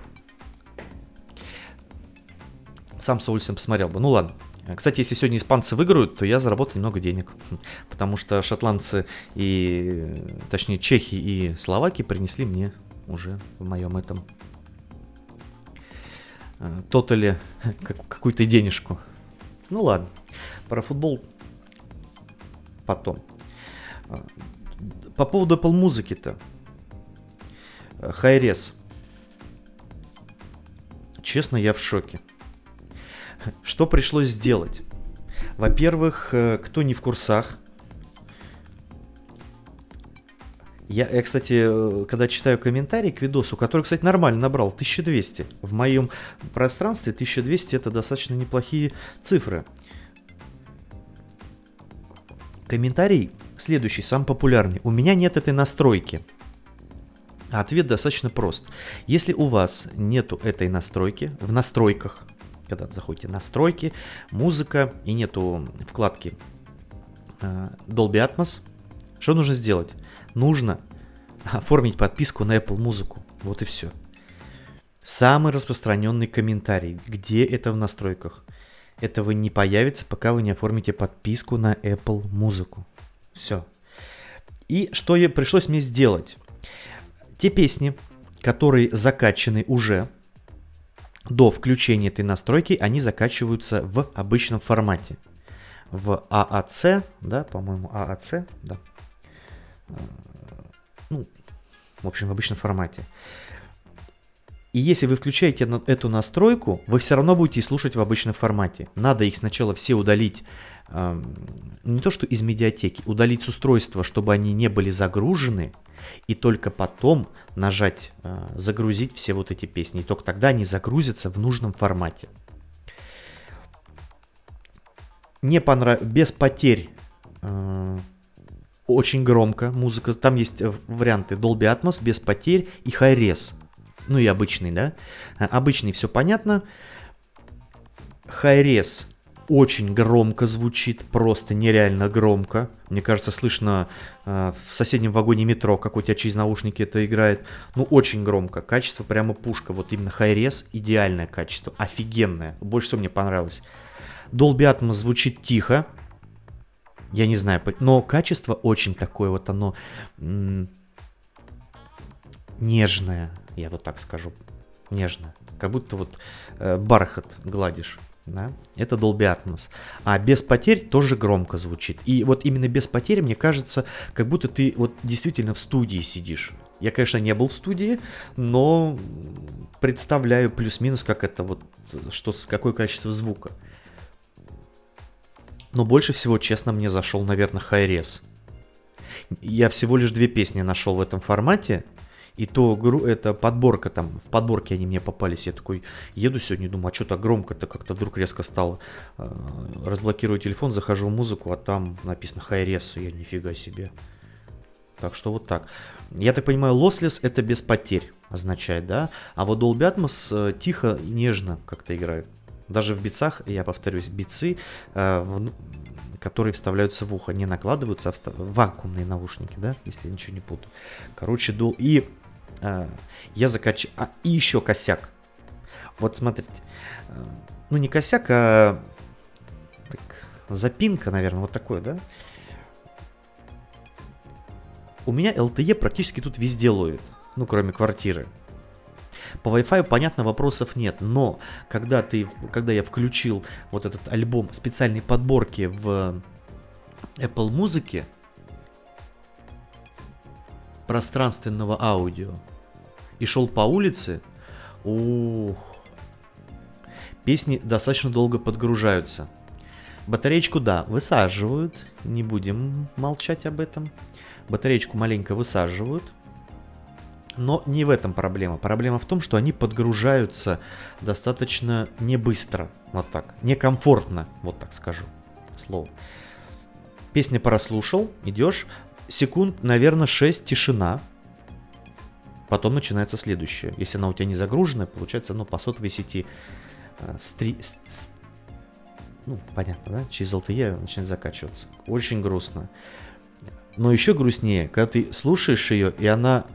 сам с удовольствием посмотрел бы. Ну ладно. Кстати, если сегодня испанцы выиграют, то я заработаю немного денег. Потому что шотландцы и, точнее, чехи и словаки принесли мне уже в моем этом э, тотале какую-то денежку. Ну ладно. Про футбол потом. По поводу Apple музыки-то. Хайрес. Честно, я в шоке. Что пришлось сделать? Во-первых, э, кто не в курсах, я, я, кстати, э, когда читаю комментарии к видосу, который, кстати, нормально набрал, 1200. В моем пространстве 1200 это достаточно неплохие цифры. Комментарий следующий, самый популярный. У меня нет этой настройки. Ответ достаточно прост. Если у вас нету этой настройки, в настройках, когда заходите настройки, музыка и нету вкладки э, Dolby Atmos, что нужно сделать? Нужно оформить подписку на Apple Музыку. Вот и все. Самый распространенный комментарий. Где это в настройках? Этого не появится, пока вы не оформите подписку на Apple Музыку. Все. И что я, пришлось мне сделать? Те песни, которые закачаны уже до включения этой настройки, они закачиваются в обычном формате. В AAC, да, по-моему, AAC, да. Э, ну, в общем, в обычном формате. И если вы включаете эту настройку, вы все равно будете слушать в обычном формате. Надо их сначала все удалить, не то что из медиатеки, удалить с устройства, чтобы они не были загружены, и только потом нажать э, загрузить все вот эти песни. И только тогда они загрузятся в нужном формате. Не понрав... Без потерь э, очень громко музыка. Там есть варианты Dolby Atmos без потерь и Hi-Res ну и обычный, да. А, обычный все понятно. Хайрес очень громко звучит, просто нереально громко. Мне кажется, слышно э, в соседнем вагоне метро, как у тебя через наушники это играет. Ну, очень громко. Качество прямо пушка. Вот именно Hi-Res идеальное качество. Офигенное. Больше всего мне понравилось. Dolby Atmos звучит тихо. Я не знаю, но качество очень такое вот оно нежное, я вот так скажу. Нежно. Как будто вот э, бархат гладишь да, это Dolby Atmos. А без потерь тоже громко звучит. И вот именно без потерь, мне кажется, как будто ты вот действительно в студии сидишь. Я, конечно, не был в студии, но представляю плюс-минус, как это вот, что, с какое качество звука. Но больше всего, честно, мне зашел, наверное, Hi-Res. Я всего лишь две песни нашел в этом формате, и то это подборка там, в подборке они мне попались. Я такой еду сегодня, думаю, а что так громко-то как-то вдруг резко стало. А, разблокирую телефон, захожу в музыку, а там написано Hi-Res, я нифига себе. Так что вот так. Я так понимаю, lossless это без потерь означает, да? А вот Dolby Atmos э, тихо и нежно как-то играет. Даже в бицах, я повторюсь, бицы, э, которые вставляются в ухо, не накладываются, а встав... вакуумные наушники, да, если я ничего не путаю. Короче, дул... И я закачал... А, и еще косяк. Вот смотрите. А, ну, не косяк, а так, запинка, наверное, вот такое, да? У меня LTE практически тут везде ловит. Ну, кроме квартиры. По Wi-Fi, понятно, вопросов нет, но когда, ты, когда я включил вот этот альбом специальной подборки в Apple Музыке, пространственного аудио. И шел по улице, ух, песни достаточно долго подгружаются. Батареечку, да, высаживают, не будем молчать об этом. Батареечку маленько высаживают, но не в этом проблема. Проблема в том, что они подгружаются достаточно не быстро, вот так, некомфортно, вот так скажу. Слово. Песня прослушал, идешь, секунд, наверное, 6 тишина. Потом начинается следующее. Если она у тебя не загруженная, получается, ну, по сотовой сети э, стри... С... Ну, понятно, да? Через LTE начинает закачиваться. Очень грустно. Но еще грустнее, когда ты слушаешь ее, и она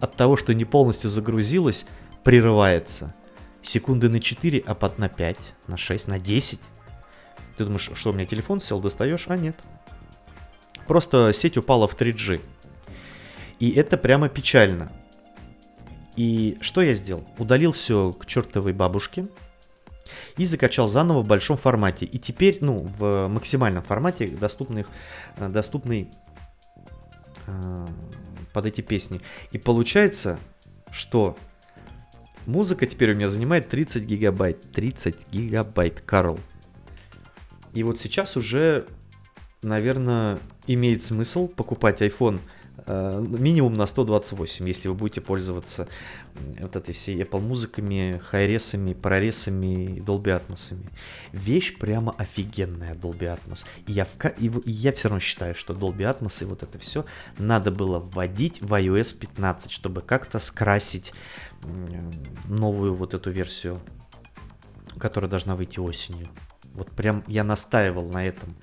от того, что не полностью загрузилась, прерывается. Секунды на 4, а под на 5, на 6, на 10. Ты думаешь, что у меня телефон сел, достаешь? А нет. Просто сеть упала в 3G. И это прямо печально. И что я сделал? Удалил все к чертовой бабушке и закачал заново в большом формате. И теперь, ну, в максимальном формате, доступных, э, доступный э, под эти песни. И получается, что музыка теперь у меня занимает 30 гигабайт. 30 гигабайт, Карл. И вот сейчас уже, наверное, имеет смысл покупать iPhone э, минимум на 128, если вы будете пользоваться вот этой всей Apple музыками, хайресами, проресами и Dolby Atmos. Вещь прямо офигенная Dolby Atmos. И я, в, и, я все равно считаю, что Dolby Atmos и вот это все надо было вводить в iOS 15, чтобы как-то скрасить новую вот эту версию, которая должна выйти осенью. Вот прям я настаивал на этом.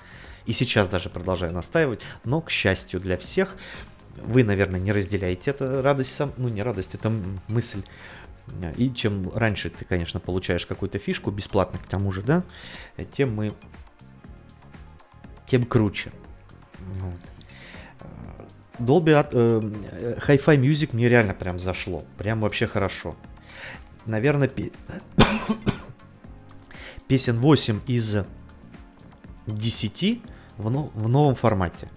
И сейчас даже продолжаю настаивать, но, к счастью для всех, вы, наверное, не разделяете это радость сам, ну не радость, это мысль. И чем раньше ты, конечно, получаешь какую-то фишку бесплатно к тому же, да, тем мы, тем круче. Вот. Dolby от, э, Hi-Fi Music мне реально прям зашло. Прям вообще хорошо. Наверное, пе... песен 8 из 10 в, но, в новом формате.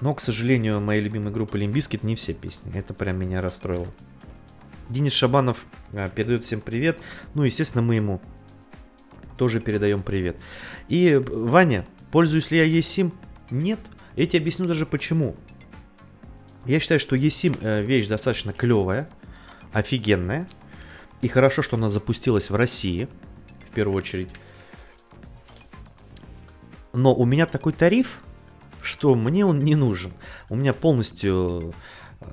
Но, к сожалению, моей любимой группы Limp Bizkit не все песни. Это прям меня расстроило. Денис Шабанов а, передает всем привет. Ну, естественно, мы ему тоже передаем привет. И, Ваня, пользуюсь ли я eSIM? Нет. Я тебе объясню даже почему. Я считаю, что eSIM э, вещь достаточно клевая, офигенная. И хорошо, что она запустилась в России, в первую очередь. Но у меня такой тариф, что мне он не нужен. У меня полностью, э,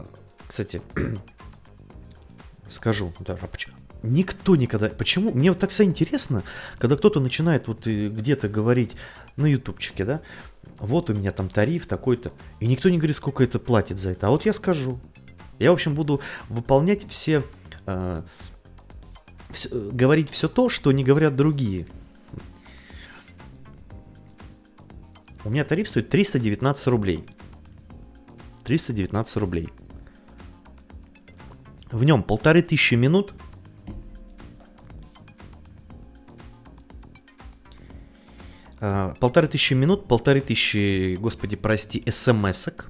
кстати, скажу, да, а Никто никогда... Почему? Мне вот так всегда интересно, когда кто-то начинает вот где-то говорить на ютубчике, да, вот у меня там тариф такой-то, и никто не говорит, сколько это платит за это. А вот я скажу. Я, в общем, буду выполнять все... Э, все говорить все то, что не говорят другие. У меня тариф стоит 319 рублей. 319 рублей. В нем полторы тысячи минут – А, полторы тысячи минут, полторы тысячи, господи, прости, смс-ок.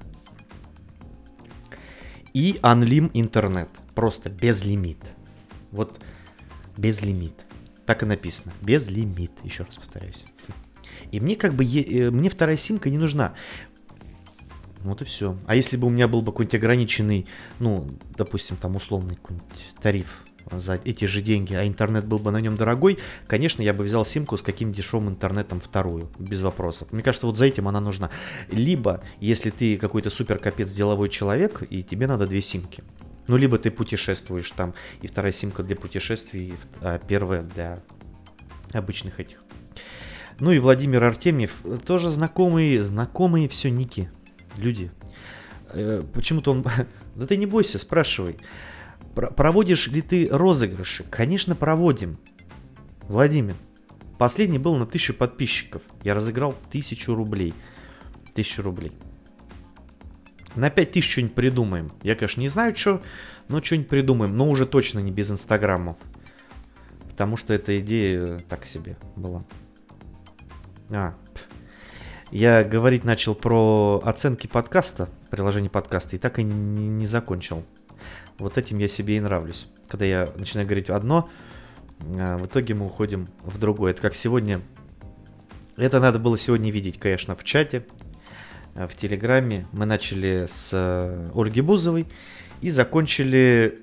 И Unlim интернет. Просто без лимит. Вот без лимит. Так и написано. Без лимит. Еще раз повторяюсь. И мне как бы, е- мне вторая симка не нужна. Вот и все. А если бы у меня был бы какой-нибудь ограниченный, ну, допустим, там условный какой-нибудь тариф за эти же деньги, а интернет был бы на нем дорогой, конечно, я бы взял симку с каким дешевым интернетом вторую, без вопросов. Мне кажется, вот за этим она нужна. Либо, если ты какой-то супер капец деловой человек, и тебе надо две симки. Ну, либо ты путешествуешь там, и вторая симка для путешествий, а первая для обычных этих. Ну и Владимир Артемьев, тоже знакомые, знакомые все ники, люди. Э, почему-то он... Да ты не бойся, спрашивай. Проводишь ли ты розыгрыши? Конечно, проводим. Владимир, последний был на тысячу подписчиков. Я разыграл тысячу рублей. Тысячу рублей. На пять тысяч что-нибудь придумаем. Я, конечно, не знаю, что, но что-нибудь придумаем. Но уже точно не без инстаграмов. Потому что эта идея так себе была. А, я говорить начал про оценки подкаста, приложение подкаста, и так и не, не закончил. Вот этим я себе и нравлюсь. Когда я начинаю говорить одно, а, в итоге мы уходим в другое. Это как сегодня... Это надо было сегодня видеть, конечно, в чате, а, в Телеграме. Мы начали с э, Ольги Бузовой и закончили...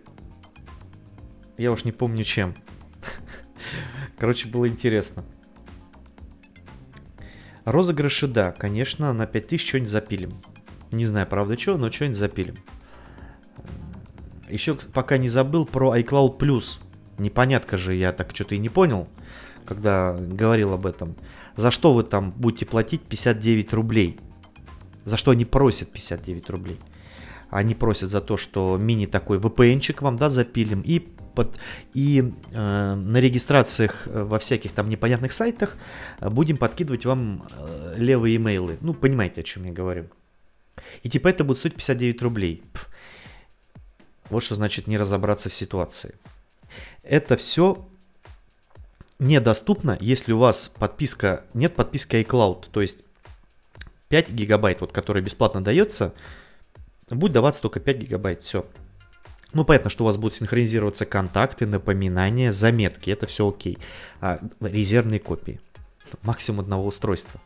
Я уж не помню чем. Короче, было интересно. Розыгрыши, да, конечно, на 5000 что-нибудь запилим. Не знаю, правда, что, но что-нибудь запилим. Еще пока не забыл про iCloud Plus. Непонятно же, я так что-то и не понял, когда говорил об этом. За что вы там будете платить 59 рублей? За что они просят 59 рублей? Они просят за то, что мини такой VPN-чик вам, да, запилим, и, под, и э, на регистрациях э, во всяких там непонятных сайтах э, будем подкидывать вам э, левые имейлы. Ну, понимаете, о чем я говорю. И типа это будет стоить 59 рублей. Пф, вот что значит не разобраться в ситуации. Это все недоступно, если у вас подписка, нет подписки iCloud, то есть 5 гигабайт, вот, которая бесплатно дается, будет даваться только 5 гигабайт, все. Ну, понятно, что у вас будут синхронизироваться контакты, напоминания, заметки, это все окей. А, резервные копии, максимум одного устройства.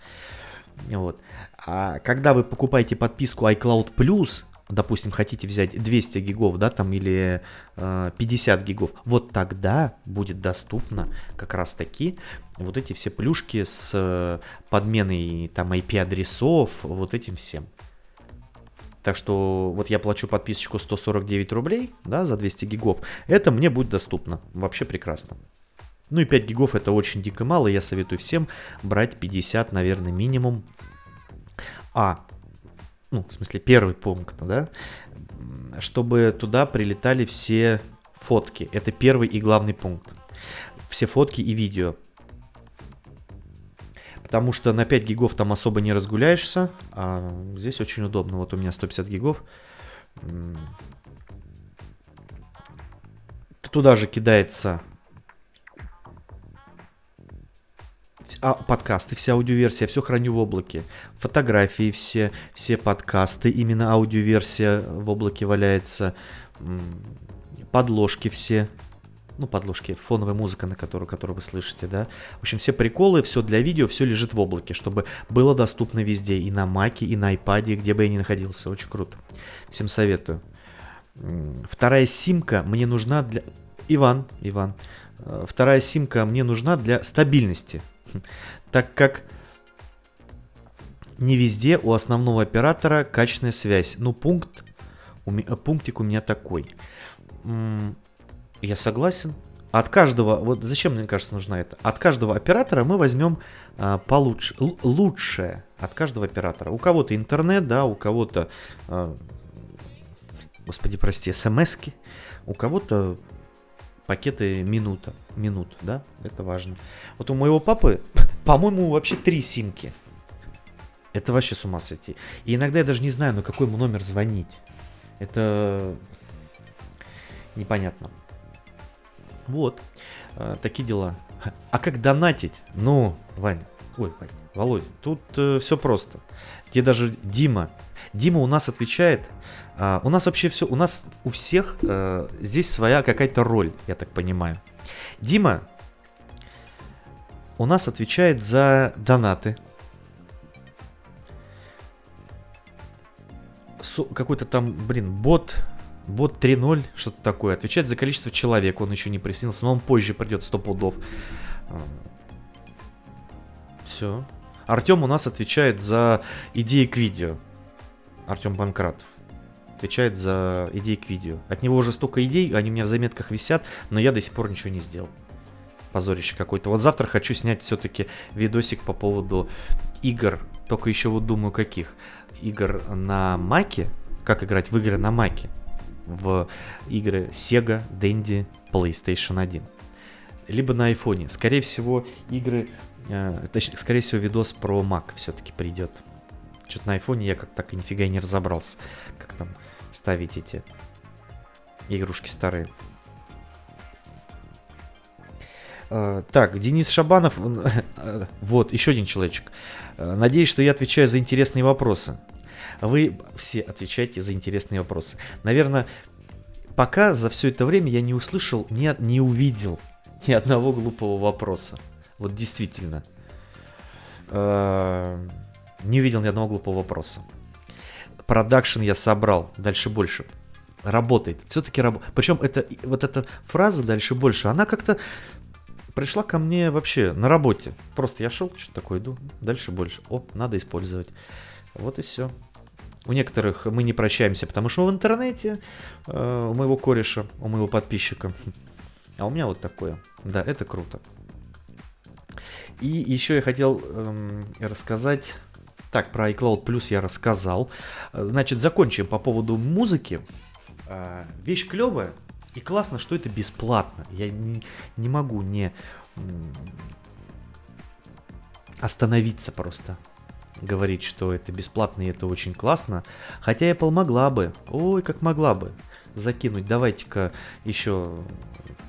Вот. А когда вы покупаете подписку iCloud Plus, допустим, хотите взять 200 гигов, да, там, или э, 50 гигов, вот тогда будет доступно как раз таки вот эти все плюшки с э, подменой там IP-адресов, вот этим всем. Так что вот я плачу подписочку 149 рублей, да, за 200 гигов. Это мне будет доступно. Вообще прекрасно. Ну и 5 гигов это очень дико мало. Я советую всем брать 50, наверное, минимум. А, ну, в смысле, первый пункт, да, чтобы туда прилетали все фотки. Это первый и главный пункт. Все фотки и видео. Потому что на 5 гигов там особо не разгуляешься, а здесь очень удобно. Вот у меня 150 гигов. Туда же кидается а, подкасты, вся аудиоверсия, все храню в облаке. Фотографии все, все подкасты, именно аудиоверсия в облаке валяется. Подложки все, ну, подложки, фоновая музыка, на которую, которую вы слышите, да. В общем, все приколы, все для видео, все лежит в облаке, чтобы было доступно везде, и на Маке, и на iPad, где бы я ни находился. Очень круто. Всем советую. Вторая симка мне нужна для... Иван, Иван. Э, вторая симка мне нужна для стабильности так как не везде у основного оператора качественная связь. Ну, пункт, у пунктик у меня такой. Я согласен, от каждого, вот зачем, мне кажется, нужна это? От каждого оператора мы возьмем а, получше, лучшее от каждого оператора. У кого-то интернет, да, у кого-то, а, господи, прости, смски, у кого-то пакеты минута, минут, да, это важно. Вот у моего папы, по-моему, вообще три симки. Это вообще с ума сойти. И иногда я даже не знаю, на какой ему номер звонить. Это непонятно. Вот, э, такие дела. А как донатить? Ну, Ваня, ой, Ваня, Володя, тут э, все просто. Где даже Дима, Дима у нас отвечает, а, у нас вообще все, у нас у всех э, здесь своя какая-то роль, я так понимаю. Дима у нас отвечает за донаты. Какой-то там, блин, бот, бот 3.0, что-то такое, отвечает за количество человек, он еще не присоединился, но он позже придет 100 пудов. Все. Артем у нас отвечает за идеи к видео. Артем Банкратов. Отвечает за идеи к видео. От него уже столько идей, они у меня в заметках висят, но я до сих пор ничего не сделал. Позорище какое-то. Вот завтра хочу снять все-таки видосик по поводу игр. Только еще вот думаю, каких. Игр на Маке. Как играть в игры на Маке. В игры Sega, Dendy, PlayStation 1. Либо на айфоне. Скорее всего, игры... э, точнее, скорее всего, видос про Mac все-таки придет. Что-то на айфоне я как так и нифига не разобрался. Как там ставить эти игрушки старые. Э, Так, Денис Шабанов, э, вот, еще один человечек. Э, Надеюсь, что я отвечаю за интересные вопросы. Вы все отвечаете за интересные вопросы. Наверное, пока за все это время я не услышал, не, не увидел ни одного глупого вопроса. Вот действительно. Э, Не увидел ни одного глупого вопроса. Продакшн я собрал, дальше больше. Работает. Все-таки работает. Причем это, вот эта фраза дальше больше, она как-то пришла ко мне вообще на работе. Просто я шел, что-то такое иду, дальше больше. О, надо использовать. Вот и все. У некоторых мы не прощаемся, потому что в интернете э, у моего кореша, у моего подписчика. А у меня вот такое. Да, это круто. И еще я хотел эм, рассказать. Так, про iCloud Plus я рассказал. Значит, закончим по поводу музыки. Э, Вещь клевая. И классно, что это бесплатно. Я не, не могу не остановиться просто. Говорить, что это бесплатно и это очень классно. Хотя Apple могла бы. Ой, как могла бы. Закинуть. Давайте-ка еще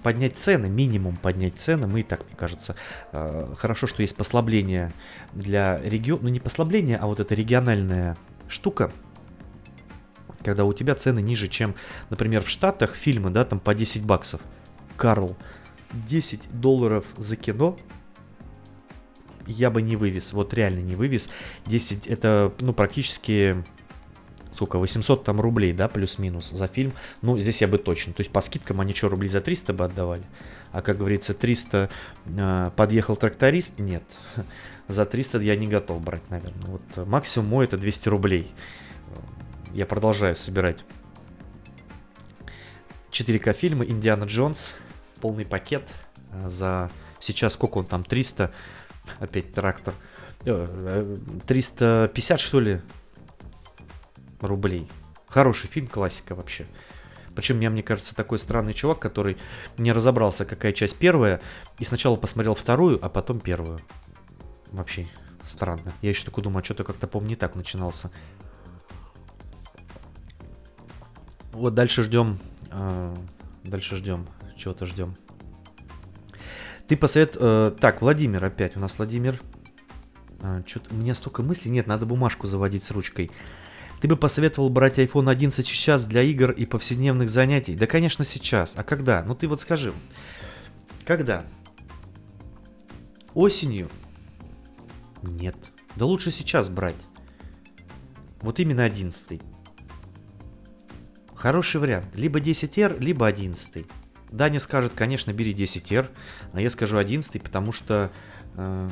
поднять цены, минимум поднять цены. Мы и так, мне кажется, э, хорошо, что есть послабление для региона. Ну, не послабление, а вот эта региональная штука, когда у тебя цены ниже, чем, например, в Штатах фильмы, да, там по 10 баксов. Карл, 10 долларов за кино я бы не вывез, вот реально не вывез. 10, это, ну, практически, сколько, 800 там рублей, да, плюс-минус за фильм. Ну, здесь я бы точно. То есть по скидкам они что, рублей за 300 бы отдавали? А как говорится, 300 э, подъехал тракторист? Нет. За 300 я не готов брать, наверное. Вот максимум мой это 200 рублей. Я продолжаю собирать 4К фильмы Индиана Джонс, полный пакет э, за сейчас сколько он там 300 опять трактор Э, э, 350 что ли рублей. Хороший фильм, классика вообще. Причем я, мне кажется, такой странный чувак, который не разобрался, какая часть первая, и сначала посмотрел вторую, а потом первую. Вообще странно. Я еще такой думаю, а что-то как-то, помню, не так начинался. Вот дальше ждем. э, дальше ждем. Чего-то ждем. Ты посовет... э, так, Владимир опять. У нас Владимир. А, что-то у меня столько мыслей. Нет, надо бумажку заводить с ручкой. Ты бы посоветовал брать iPhone 11 сейчас для игр и повседневных занятий? Да, конечно, сейчас. А когда? Ну ты вот скажи. Когда? Осенью? Нет. Да лучше сейчас брать. Вот именно 11. Хороший вариант. Либо 10R, либо 11. Даня скажет, конечно, бери 10R, а я скажу 11, потому что э,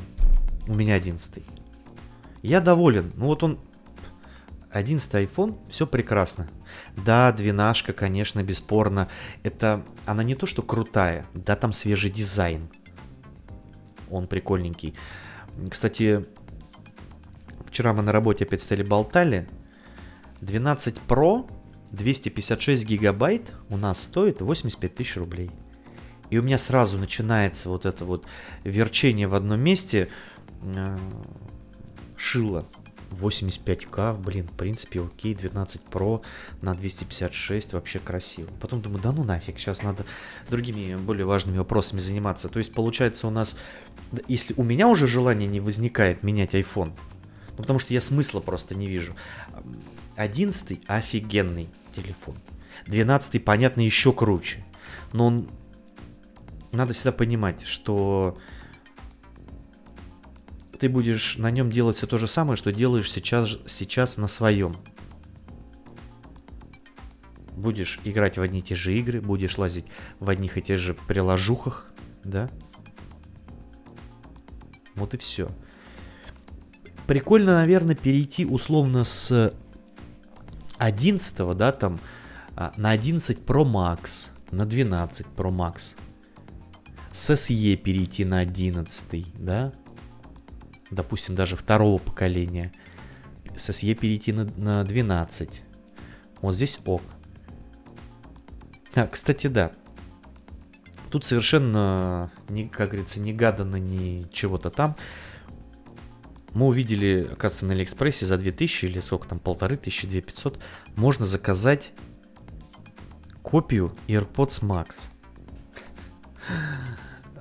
у меня 11. Я доволен. Ну вот он 11 iPhone, все прекрасно. Да, двенашка, конечно, бесспорно. Это, она не то, что крутая, да, там свежий дизайн. Он прикольненький. Кстати, вчера мы на работе опять стали болтали. 12 Pro 256 гигабайт у нас стоит 85 тысяч рублей. И у меня сразу начинается вот это вот верчение в одном месте. Э, шило 85к, блин, в принципе, окей, 12 Pro на 256, вообще красиво. Потом думаю, да ну нафиг, сейчас надо другими более важными вопросами заниматься. То есть, получается, у нас, если у меня уже желание не возникает менять iPhone, ну, потому что я смысла просто не вижу. 11 офигенный телефон. 12 понятно, еще круче. Но он... Надо всегда понимать, что ты будешь на нем делать все то же самое, что делаешь сейчас, сейчас на своем. Будешь играть в одни и те же игры, будешь лазить в одних и тех же приложухах, да? Вот и все. Прикольно, наверное, перейти условно с 11, да, там, а, на 11 Pro Max, на 12 Pro Max. С SE перейти на 11, да, допустим, даже второго поколения. С SE перейти на, на 12. Вот здесь ок. А, кстати, да. Тут совершенно, как говорится, не гадано ни чего-то там. Мы увидели, оказывается, на Алиэкспрессе за 2000 или сколько там, полторы тысячи, 2500, можно заказать копию AirPods Max.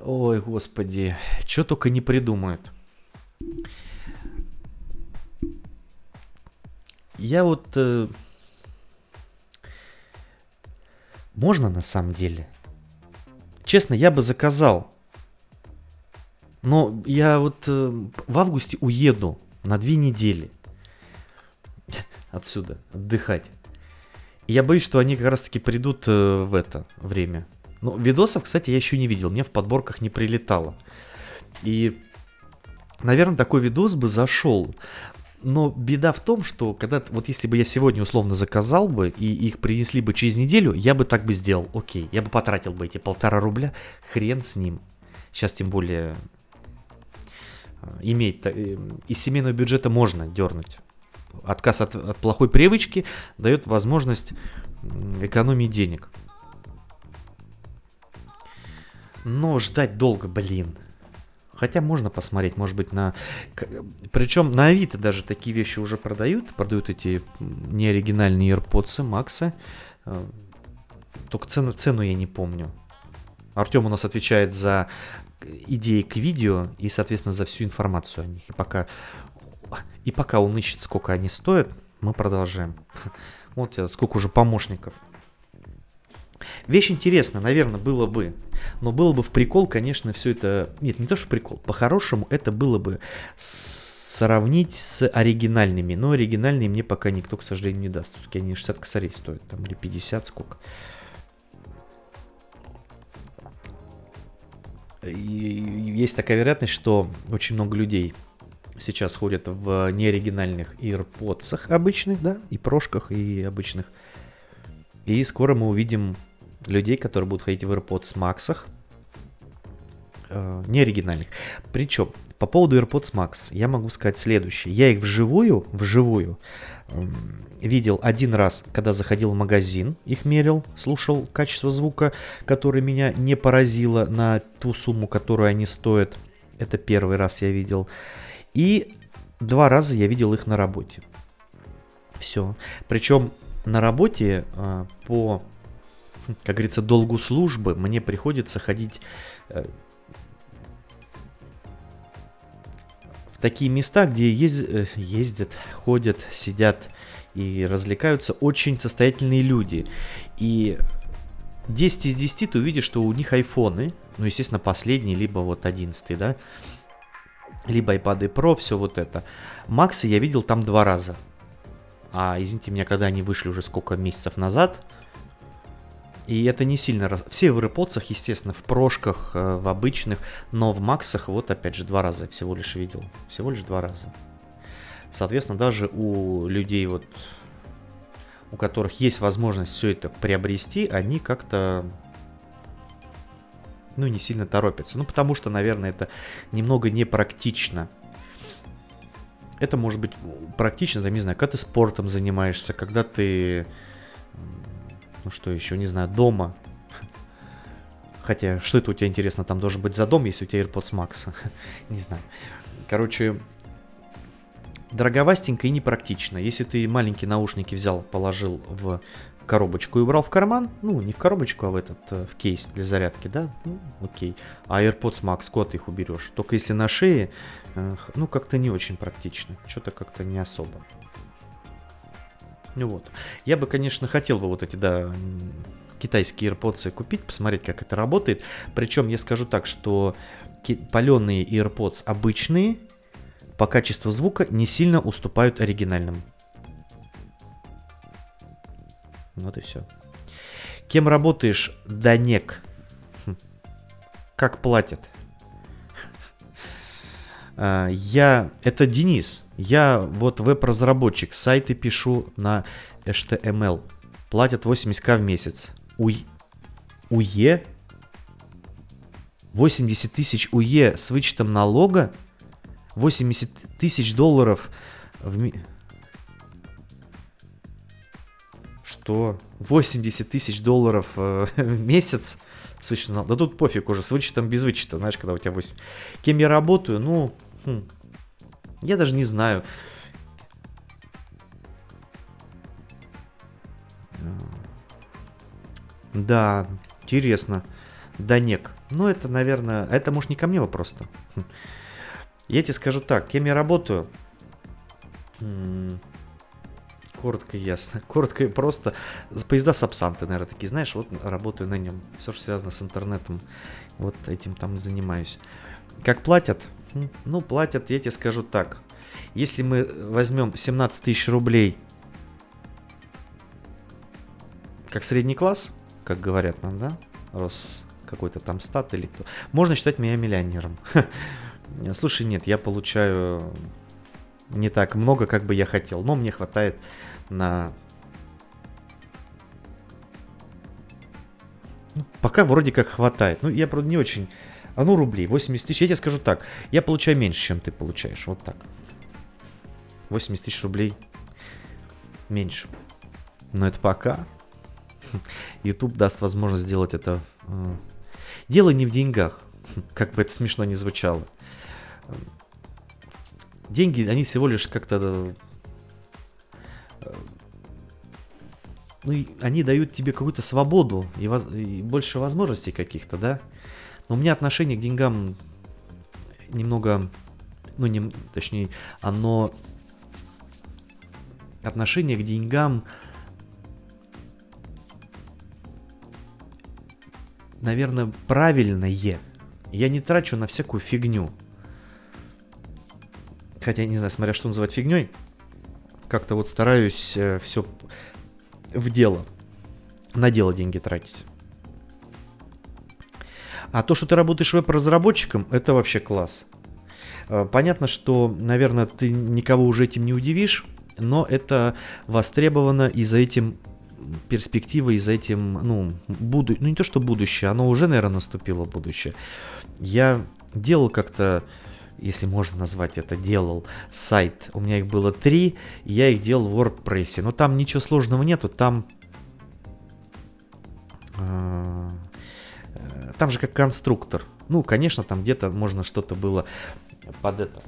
Ой, господи, что только не придумают. Я вот... Э, можно на самом деле? Честно, я бы заказал но я вот э, в августе уеду на две недели отсюда отдыхать. И я боюсь, что они как раз таки придут э, в это время. Но видосов, кстати, я еще не видел, мне в подборках не прилетало. И, наверное, такой видос бы зашел. Но беда в том, что когда вот если бы я сегодня условно заказал бы и их принесли бы через неделю, я бы так бы сделал. Окей, я бы потратил бы эти полтора рубля, хрен с ним. Сейчас тем более иметь. Э, из семейного бюджета можно дернуть. Отказ от, от плохой привычки дает возможность экономии денег. Но ждать долго, блин. Хотя можно посмотреть, может быть, на... Причем на Авито даже такие вещи уже продают. Продают эти неоригинальные AirPods, Максы. Э, только цену, цену я не помню. Артем у нас отвечает за идеи к видео и, соответственно, за всю информацию о них. И пока, и пока он ищет, сколько они стоят, мы продолжаем. Вот сколько уже помощников. Вещь интересная, наверное, было бы. Но было бы в прикол, конечно, все это... Нет, не то, что прикол. По-хорошему, это было бы сравнить с оригинальными. Но оригинальные мне пока никто, к сожалению, не даст. Все-таки они 60 косарей стоят. Там, или 50, сколько. Есть такая вероятность, что очень много людей сейчас ходят в неоригинальных AirPods обычных, да, и прошках, и обычных. И скоро мы увидим людей, которые будут ходить в AirPods Max, э, неоригинальных. Причем, по поводу AirPods Max, я могу сказать следующее. Я их вживую, вживую видел один раз, когда заходил в магазин, их мерил, слушал качество звука, которое меня не поразило на ту сумму, которую они стоят. Это первый раз я видел. И два раза я видел их на работе. Все. Причем на работе а, по, как говорится, долгу службы мне приходится ходить э, в такие места, где ез, э, ездят, ходят, сидят и развлекаются очень состоятельные люди. И 10 из 10 ты увидишь, что у них айфоны, ну, естественно, последний, либо вот 11, да, либо iPad Pro, все вот это. Максы я видел там два раза. А, извините меня, когда они вышли уже сколько месяцев назад, и это не сильно... Все в AirPods, естественно, в прошках, э, в обычных, но в Максах вот опять же два раза всего лишь видел. Всего лишь два раза. Соответственно, даже у людей вот у которых есть возможность все это приобрести, они как-то ну, не сильно торопятся. Ну, потому что, наверное, это немного непрактично. Это может быть практично, там, не знаю, когда ты спортом занимаешься, когда ты, ну что еще, не знаю, дома. Хотя, что это у тебя интересно, там должен быть за дом, если у тебя AirPods Max. не знаю. Короче, дороговастенько и непрактично. Если ты маленькие наушники взял, положил в коробочку и убрал в карман, ну, не в коробочку, а в этот, э, в кейс для зарядки, да, ну, окей. А AirPods Max, куда ты их уберешь? Только если на шее, э, ну, как-то не очень практично, что-то как-то не особо. Ну вот. Я бы, конечно, хотел бы вот эти, да, китайские AirPods купить, посмотреть, как это работает. Причем я скажу так, что паленые AirPods обычные, по качеству звука не сильно уступают оригинальным. Вот и все. Кем работаешь, Данек? Хм. Как платят? А, я... Это Денис. Я вот веб-разработчик. Сайты пишу на HTML. Платят 80к в месяц. У... УЕ? 80 тысяч УЕ с вычетом налога? 80 тысяч долларов в ми... Что? 80 тысяч долларов э, в месяц? С вычетом... Да тут пофиг уже, с вычетом без вычета, знаешь, когда у тебя 8. Кем я работаю? Ну, хм, я даже не знаю. Да, интересно. Данек. Ну, это, наверное, это, может, не ко мне вопрос-то. Хм. Я тебе скажу так, кем я работаю? Коротко и ясно. Коротко и просто. Поезда Сапсан, ты, наверное, такие знаешь, вот работаю на нем. Все, что связано с интернетом. Вот этим там занимаюсь. Как платят? Ну, платят, я тебе скажу так. Если мы возьмем 17 тысяч рублей как средний класс, как говорят нам, да, рос какой-то там стат или кто, можно считать меня миллионером. Слушай, нет, я получаю не так много, как бы я хотел, но мне хватает на... Ну, пока вроде как хватает. Ну, я, правда, не очень... А ну, рублей, 80 тысяч. Я тебе скажу так, я получаю меньше, чем ты получаешь. Вот так. 80 тысяч рублей меньше. Но это пока. YouTube даст возможность сделать это. Э, дело не в деньгах, как бы это смешно не звучало деньги, они всего лишь как-то... Э, ну, они дают тебе какую-то свободу и, воз, и больше возможностей каких-то, да? Но у меня отношение к деньгам немного... Ну, не, точнее, оно... Отношение к деньгам... Наверное, правильное. Я не трачу на всякую фигню хотя не знаю, смотря что называть фигней, как-то вот стараюсь э, все в дело, на дело деньги тратить. А то, что ты работаешь веб-разработчиком, это вообще класс. Э, понятно, что, наверное, ты никого уже этим не удивишь, но это востребовано и за этим перспектива, и за этим, ну, буду... ну не то, что будущее, оно уже, наверное, наступило будущее. Я делал как-то если можно назвать это, делал сайт. У меня их было три, я их делал в WordPress. Но там ничего сложного нету, там... Э, там же как конструктор. Ну, конечно, там где-то можно что-то было под это,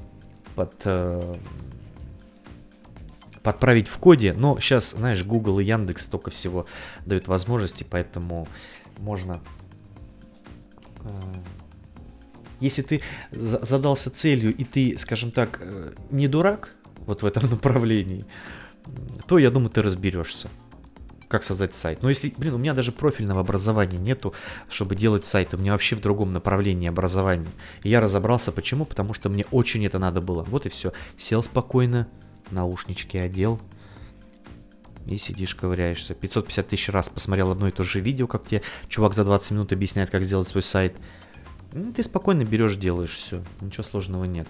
под э, подправить в коде, но сейчас, знаешь, Google и Яндекс столько всего дают возможности, поэтому можно э, если ты задался целью и ты, скажем так, э, не дурак вот в этом направлении, то я думаю, ты разберешься как создать сайт. Но если, блин, у меня даже профильного образования нету, чтобы делать сайт. У меня вообще в другом направлении образования. И я разобрался, почему? Потому что мне очень это надо было. Вот и все. Сел спокойно, наушнички одел. И сидишь, ковыряешься. 550 тысяч раз посмотрел одно и то же видео, как тебе чувак за 20 минут объясняет, как сделать свой сайт. Ну, ты спокойно берешь, делаешь все. Ничего сложного нет.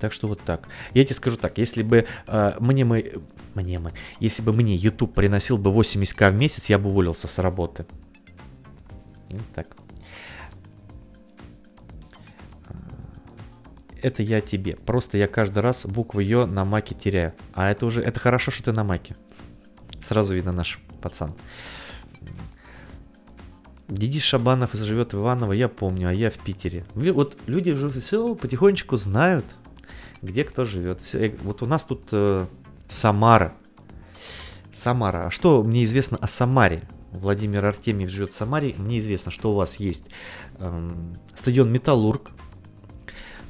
Так что вот так. Я тебе скажу так, если бы э, мне мы, мне мы, если бы мне YouTube приносил бы 80к в месяц, я бы уволился с работы. Вот так. Это я тебе. Просто я каждый раз букву Ё на маке теряю. А это уже, это хорошо, что ты на маке. Сразу видно наш пацан. Диди Шабанов живет в Иваново, я помню, а я в Питере. Вот люди уже все потихонечку знают, где кто живет. Все, вот у нас тут э, Самара. Самара. А что мне известно о Самаре? Владимир Артемьев живет в Самаре. Мне известно, что у вас есть э, стадион Металлург,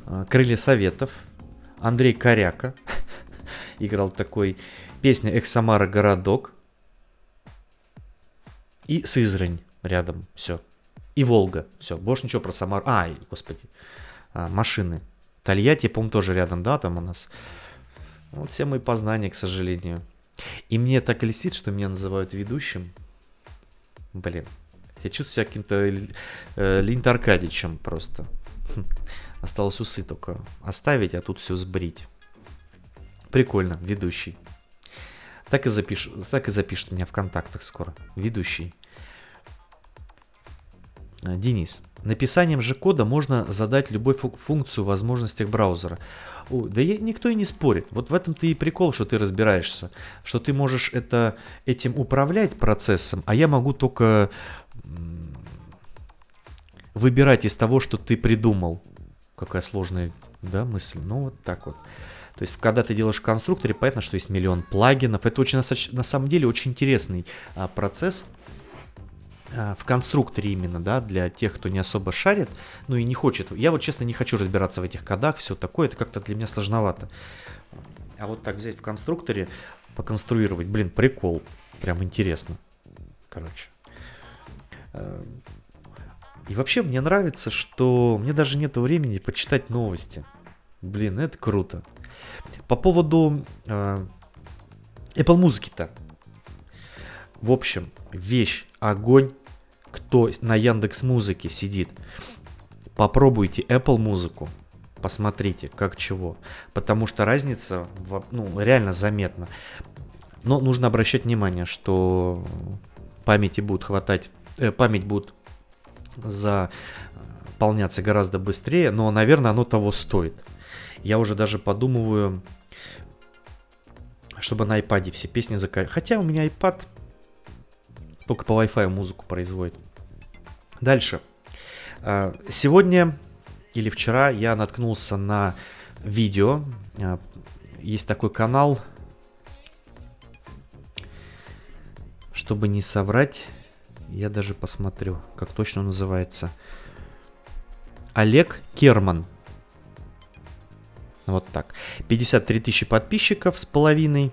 э, Крылья Советов, Андрей Коряка играл такой песня «Эх, Самара, городок» и Сызрань рядом, все. И Волга, все, больше ничего про Самару. Ай, господи, а, машины. Тольятти, по-моему, тоже рядом, да, там у нас. Вот все мои познания, к сожалению. И мне так льстит, что меня называют ведущим. Блин, я чувствую себя каким-то э, Линт Аркадичем просто. Осталось усы только оставить, а тут все сбрить. Прикольно, ведущий. Так и, запиш... так и запишет меня в контактах скоро. Ведущий. Э, Денис, написанием же кода можно задать любую функцию в возможностях браузера. О, да я, никто и не спорит. Вот в этом ты и прикол, что ты разбираешься. Что ты можешь это, этим управлять процессом, а я могу только выбирать из того, что ты придумал. Какая сложная да, мысль. Ну, вот так вот. То есть, когда ты делаешь в конструкторе, понятно, что есть миллион плагинов. Это очень, на самом деле, очень интересный а, процесс в конструкторе именно, да, для тех, кто не особо шарит, ну и не хочет. Я вот честно не хочу разбираться в этих кодах, все такое, это как-то для меня сложновато. А вот так взять в конструкторе, поконструировать, блин, прикол, прям интересно. Короче. Э, и вообще мне нравится, что мне даже нет времени почитать новости. Блин, это круто. По поводу э, Apple музыки-то. В общем, вещь, огонь, кто на Яндекс Музыке сидит, попробуйте Apple музыку, посмотрите, как чего. Потому что разница ну, реально заметна. Но нужно обращать внимание, что памяти будет хватать, э, память будет заполняться гораздо быстрее, но, наверное, оно того стоит. Я уже даже подумываю, чтобы на iPad все песни заказать. Хотя у меня iPad только по Wi-Fi музыку производит. Дальше. А, сегодня или вчера я наткнулся на видео. А, есть такой канал. Чтобы не соврать, я даже посмотрю, как точно он называется. Олег Керман. Вот так. 53 тысячи подписчиков с половиной.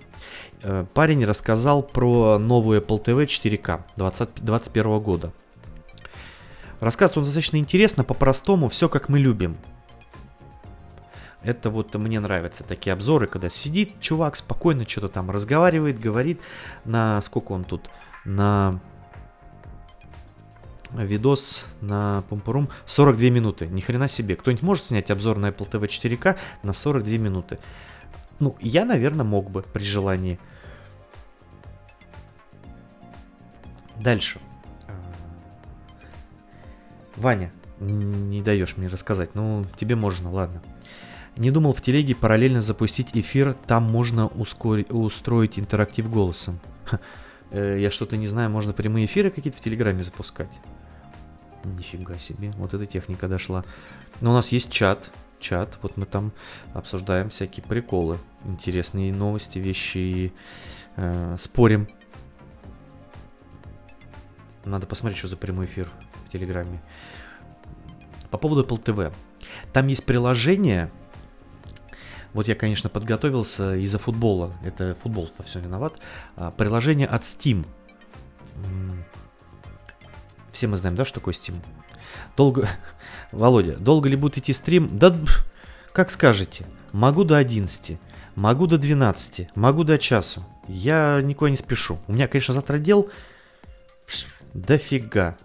Э, парень рассказал про новую Apple TV 4K 2021 года. Рассказывает он достаточно интересно, по-простому, все как мы любим. Это вот мне нравятся такие обзоры, когда сидит чувак спокойно что-то там разговаривает, говорит на сколько он тут, на видос на Пумпурум 42 минуты. Ни хрена себе. Кто-нибудь может снять обзор на Apple TV 4K на 42 минуты? Ну, я, наверное, мог бы при желании. Дальше. А, Ваня, не даешь мне рассказать. Ну, тебе можно, ладно. Не думал в телеге параллельно запустить эфир, там можно ускорить, устроить интерактив голосом. Э, я что-то не знаю, можно прямые эфиры какие-то в Телеграме запускать. Нифига себе, вот эта техника дошла. Но у нас есть чат, чат, вот мы там обсуждаем всякие приколы, интересные новости, вещи, и, э, спорим. Надо посмотреть, что за прямой эфир в Телеграме. По поводу Apple TV. Там есть приложение, вот я, конечно, подготовился из-за футбола. Это футбол во всем виноват. А, приложение от Steam. Все мы знаем, да, что такое Steam? Долго... Володя, долго ли будет идти стрим? Да, как скажете. Могу до 11, могу до 12, могу до часу. Я никуда не спешу. У меня, конечно, завтра дел дофига.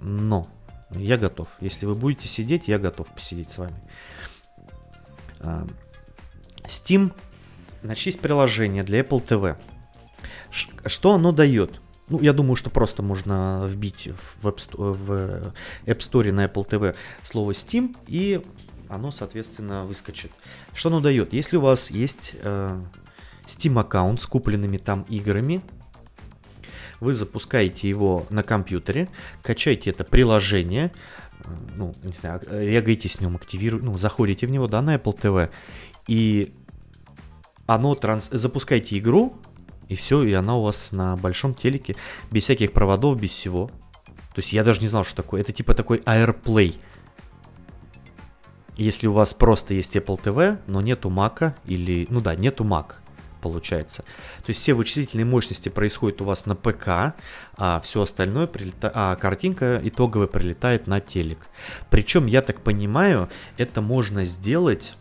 Но я готов. Если вы будете сидеть, я готов посидеть с вами. А, Steam, значит, есть приложение для Apple TV. Что оно дает? Ну, я думаю, что просто можно вбить в App, Store, в App Store на Apple TV слово Steam, и оно, соответственно, выскочит. Что оно дает? Если у вас есть э, Steam аккаунт с купленными там играми, вы запускаете его на компьютере, качаете это приложение, э, ну, не знаю, регаете с ним, активируете, ну, заходите в него, да, на Apple TV, и оно транс... запускаете игру, и все, и она у вас на большом телеке, без всяких проводов, без всего. То есть я даже не знал, что такое. Это типа такой AirPlay. Если у вас просто есть Apple TV, но нету Mac или... Ну да, нету Mac, получается. То есть все вычислительные мощности происходят у вас на ПК, а все остальное прилета... а картинка итоговая прилетает на телек. Причем, я так понимаю, это можно сделать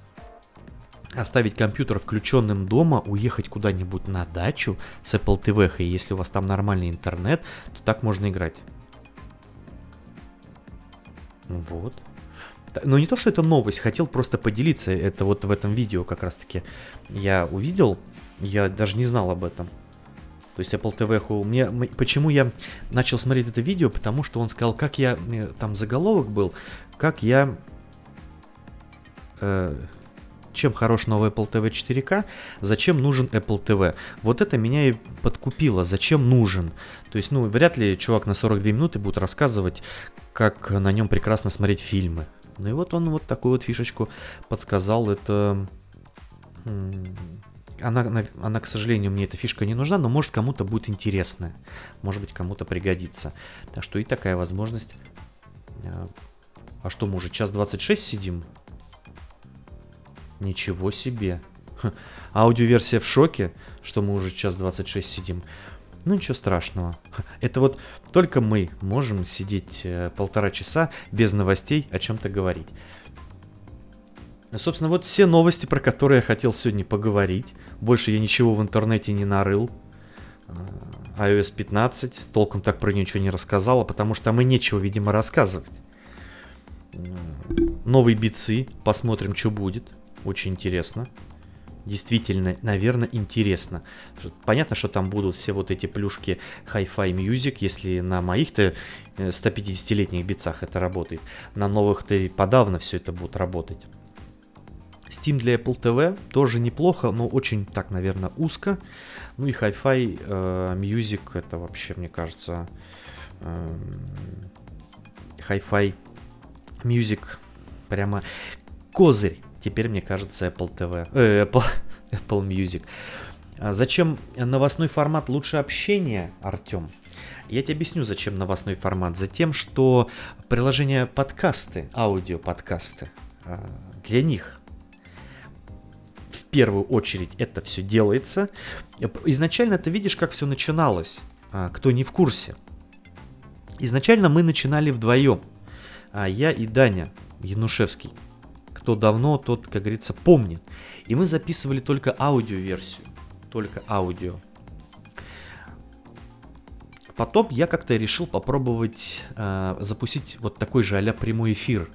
оставить компьютер включенным дома, уехать куда-нибудь на дачу с Apple TV, и если у вас там нормальный интернет, то так можно играть. Вот. Но не то, что это новость, хотел просто поделиться. Это вот в этом видео как раз-таки я увидел, я даже не знал об этом. То есть Apple TV, мне, почему я начал смотреть это видео, потому что он сказал, как я, э, там заголовок был, как я э, чем хорош новый Apple TV 4K, зачем нужен Apple TV. Вот это меня и подкупило, зачем нужен. То есть, ну, вряд ли чувак на 42 минуты будет рассказывать, как на нем прекрасно смотреть фильмы. Ну и вот он вот такую вот фишечку подсказал, это... Она, она, к сожалению, мне эта фишка не нужна, но может кому-то будет интересная. Может быть, кому-то пригодится. Так что и такая возможность. А, а что, мы уже час 26 сидим? Ничего себе. Ха. Аудиоверсия в шоке, что мы уже час 26 сидим. Ну ничего страшного. Это вот только мы можем сидеть э, полтора часа без новостей о чем-то говорить. Собственно, вот все новости, про которые я хотел сегодня поговорить. Больше я ничего в интернете не нарыл. А, iOS 15, толком так про ничего не рассказала, потому что мы нечего, видимо, рассказывать. Новые бицы, посмотрим, что будет. Очень интересно. Действительно, наверное, интересно. Понятно, что там будут все вот эти плюшки Hi-Fi Music, если на моих-то 150-летних э, битцах это работает. На новых-то и подавно все это будет работать. Steam для Apple TV тоже неплохо, но очень так, наверное, узко. Ну и Hi-Fi э, Music это вообще, мне кажется, э, Hi-Fi Music прямо козырь Теперь, мне кажется, Apple TV, э, Apple, Apple Music. А зачем новостной формат лучше общения, Артем? Я тебе объясню, зачем новостной формат. Затем, что приложение подкасты, аудиоподкасты, а, для них в первую очередь это все делается. Изначально ты видишь, как все начиналось, а, кто не в курсе. Изначально мы начинали вдвоем. Я и Даня Янушевский кто давно, тот, как говорится, помнит. И мы записывали только аудиоверсию. Только аудио. Потом я как-то решил попробовать э, запустить вот такой же а прямой эфир.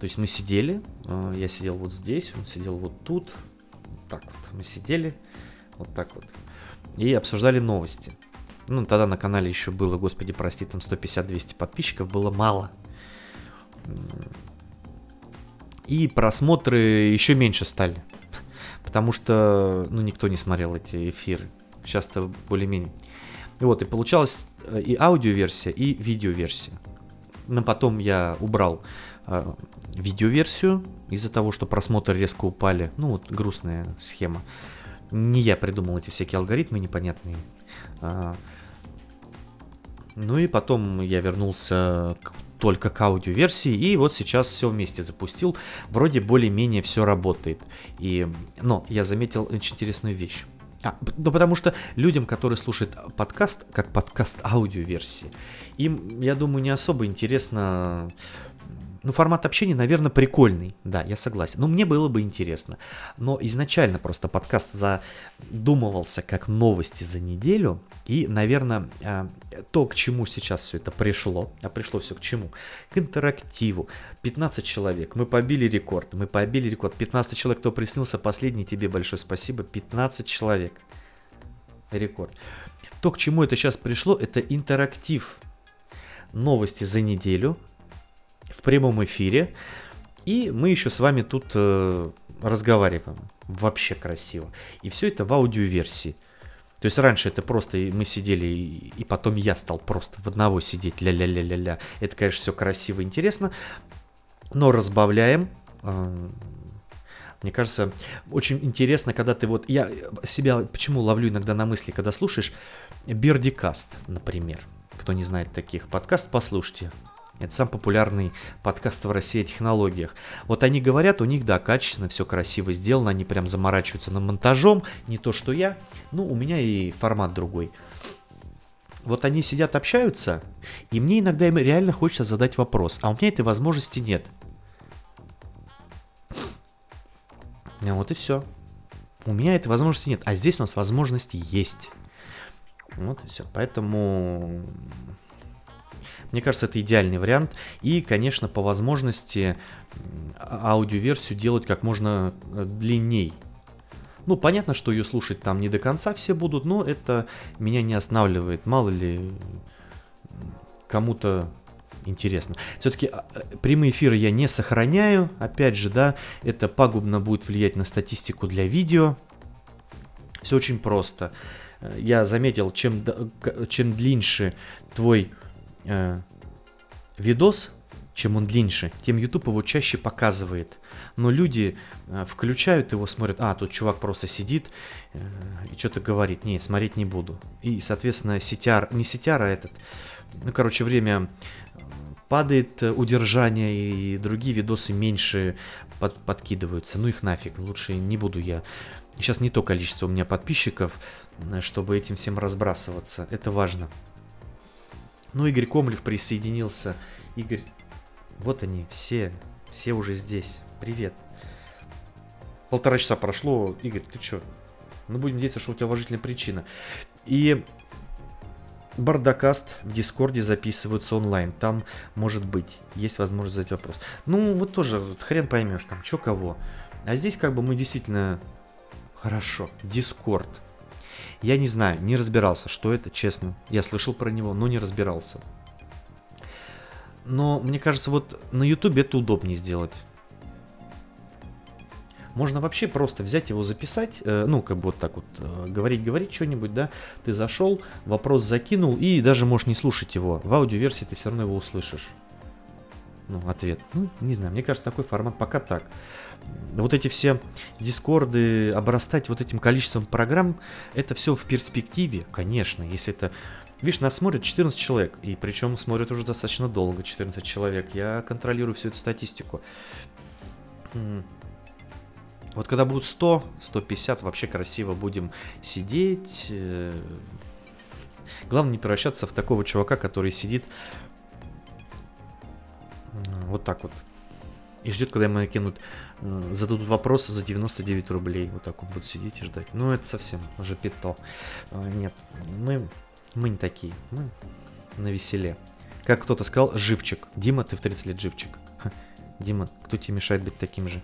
То есть мы сидели, э, я сидел вот здесь, он сидел вот тут. Вот так вот мы сидели, вот так вот. И обсуждали новости. Ну, тогда на канале еще было, господи, прости, там 150-200 подписчиков, было мало. И просмотры еще меньше стали. Потому что, ну, никто не смотрел эти эфиры. Сейчас-то более-менее. Вот, и получалась э, и аудиоверсия, и видеоверсия. Но потом я убрал э, видеоверсию из-за того, что просмотры резко упали. Ну, вот грустная схема. Не я придумал эти всякие алгоритмы непонятные. А, ну и потом я вернулся к только к аудиоверсии, и вот сейчас все вместе запустил, вроде более-менее все работает. И, но я заметил очень интересную вещь. А, ну, потому что людям, которые слушают подкаст, как подкаст аудиоверсии, им, я думаю, не особо интересно ну, формат общения, наверное, прикольный. Да, я согласен. Но мне было бы интересно. Но изначально просто подкаст задумывался как новости за неделю. И, наверное, э, то, к чему сейчас все это пришло, а пришло все к чему? К интерактиву. 15 человек. Мы побили рекорд. Мы побили рекорд. 15 человек, кто приснился последний, тебе большое спасибо. 15 человек. Рекорд. То, к чему это сейчас пришло, это интерактив. Новости за неделю в прямом эфире. И мы еще с вами тут э, разговариваем. Вообще красиво. И все это в аудиоверсии. То есть раньше это просто мы сидели, и, потом я стал просто в одного сидеть, ля-ля-ля-ля-ля. Это, конечно, все красиво, интересно. Но разбавляем. Э, мне кажется, очень интересно, когда ты вот... Я себя почему ловлю иногда на мысли, когда слушаешь Бердикаст, например. Кто не знает таких подкаст, послушайте. Это самый популярный подкаст в России о технологиях. Вот они говорят, у них, да, качественно, все красиво сделано, они прям заморачиваются над монтажом, не то, что я. Ну, у меня и формат другой. Вот они сидят, общаются, и мне иногда им реально хочется задать вопрос, а у меня этой возможности нет. Вот и все. У меня этой возможности нет, а здесь у нас возможности есть. Вот и все. Поэтому мне кажется, это идеальный вариант. И, конечно, по возможности а, аудиоверсию делать как можно э, длинней. Ну, понятно, что ее слушать там не до конца все будут, но это меня не останавливает. Мало ли кому-то интересно. Все-таки а, э, прямые эфиры я не сохраняю. Опять же, да, это пагубно будет влиять на статистику для видео. Все очень просто. Э, я заметил, чем, чем длиннее твой э, видос, чем он длиннее, тем YouTube его чаще показывает. Но люди э, включают его, смотрят, а, тут чувак просто сидит э, и что-то говорит. Не, смотреть не буду. И, соответственно, сетяр, не сетяр, а этот, ну, короче, время падает э, удержание, и другие видосы меньше под, подкидываются. Ну их нафиг, лучше не буду я. Сейчас не то количество у меня подписчиков, э, чтобы этим всем разбрасываться. Это важно. Ну, Игорь Комлев присоединился. Игорь, вот они, все, все уже здесь. Привет. Полтора часа прошло. Игорь, ты чё? Ну, будем надеяться, что у тебя уважительная причина. И Бардакаст в Дискорде записываются онлайн. Там, может быть, есть возможность задать вопрос. Ну, вот тоже, вот, хрен поймешь, там, чё кого. А здесь как бы мы действительно... Хорошо, Дискорд. Я не знаю, не разбирался, что это, честно. Я слышал про него, но не разбирался. Но мне кажется, вот на YouTube это удобнее сделать. Можно вообще просто взять его, записать, э, ну, как бы вот так вот, э, говорить, говорить что-нибудь, да, ты зашел, вопрос закинул, и даже можешь не слушать его. В аудиоверсии ты все равно его услышишь. Ну, ответ. Ну, не знаю, мне кажется, такой формат пока так вот эти все дискорды, обрастать вот этим количеством программ, это все в перспективе, конечно, если это... Видишь, нас смотрят 14 человек, и причем смотрят уже достаточно долго, 14 человек. Я контролирую всю эту статистику. Вот когда будут 100, 150, вообще красиво будем сидеть. Э, главное не превращаться в такого чувака, который сидит вот так вот и ждет, когда ему накинут, зададут вопросы за 99 рублей. Вот так он будет сидеть и ждать. Ну, это совсем уже пито. Э, нет, мы, мы не такие. Мы на веселе. Как кто-то сказал, живчик. Дима, ты в 30 лет живчик. Дима, кто тебе мешает быть таким же?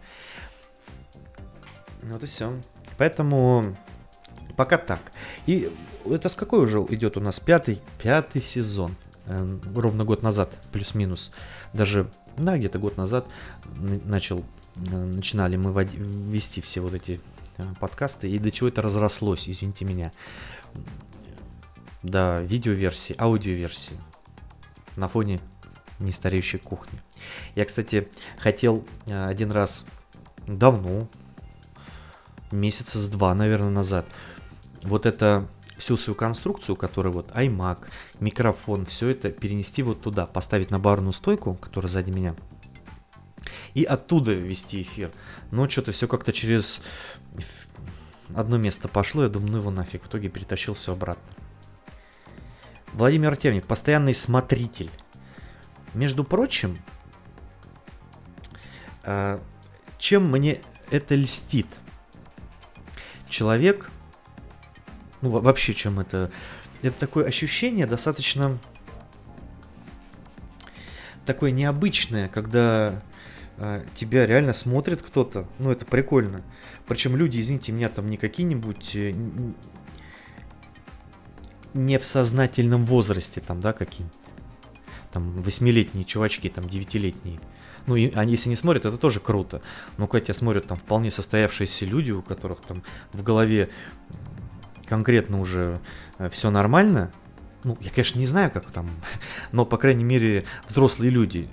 Вот и все. Поэтому пока так. И это с какой уже идет у нас? Пятый, пятый сезон. Э, ровно год назад, плюс-минус. Даже да, где-то год назад начал, э, начинали мы вести все вот эти э, подкасты, и до чего это разрослось, извините меня. До видеоверсии, аудиоверсии на фоне нестареющей кухни. Я, кстати, хотел э, один раз давно, месяца с два, наверное, назад, вот это всю свою конструкцию, которая вот iMac, микрофон, все это перенести вот туда, поставить на барную стойку, которая сзади меня, и оттуда вести эфир. Но что-то все как-то через одно место пошло, я думаю, ну его нафиг, в итоге перетащил все обратно. Владимир Артемник, постоянный смотритель. Между прочим, А, чем мне это льстит? Человек, ну вообще чем это, это такое ощущение достаточно такое необычное, когда а, тебя реально смотрит кто-то, ну это прикольно. Причем люди, извините меня, там не какие-нибудь э, не в сознательном возрасте, там, да, какие-нибудь там восьмилетние чувачки, там девятилетние. Ну, и они, если не смотрят, это тоже круто. Но когда тебя смотрят там вполне состоявшиеся люди, у которых там в голове конкретно уже э, все нормально, ну, я, конечно, не знаю, как там, но, по крайней мере, взрослые люди,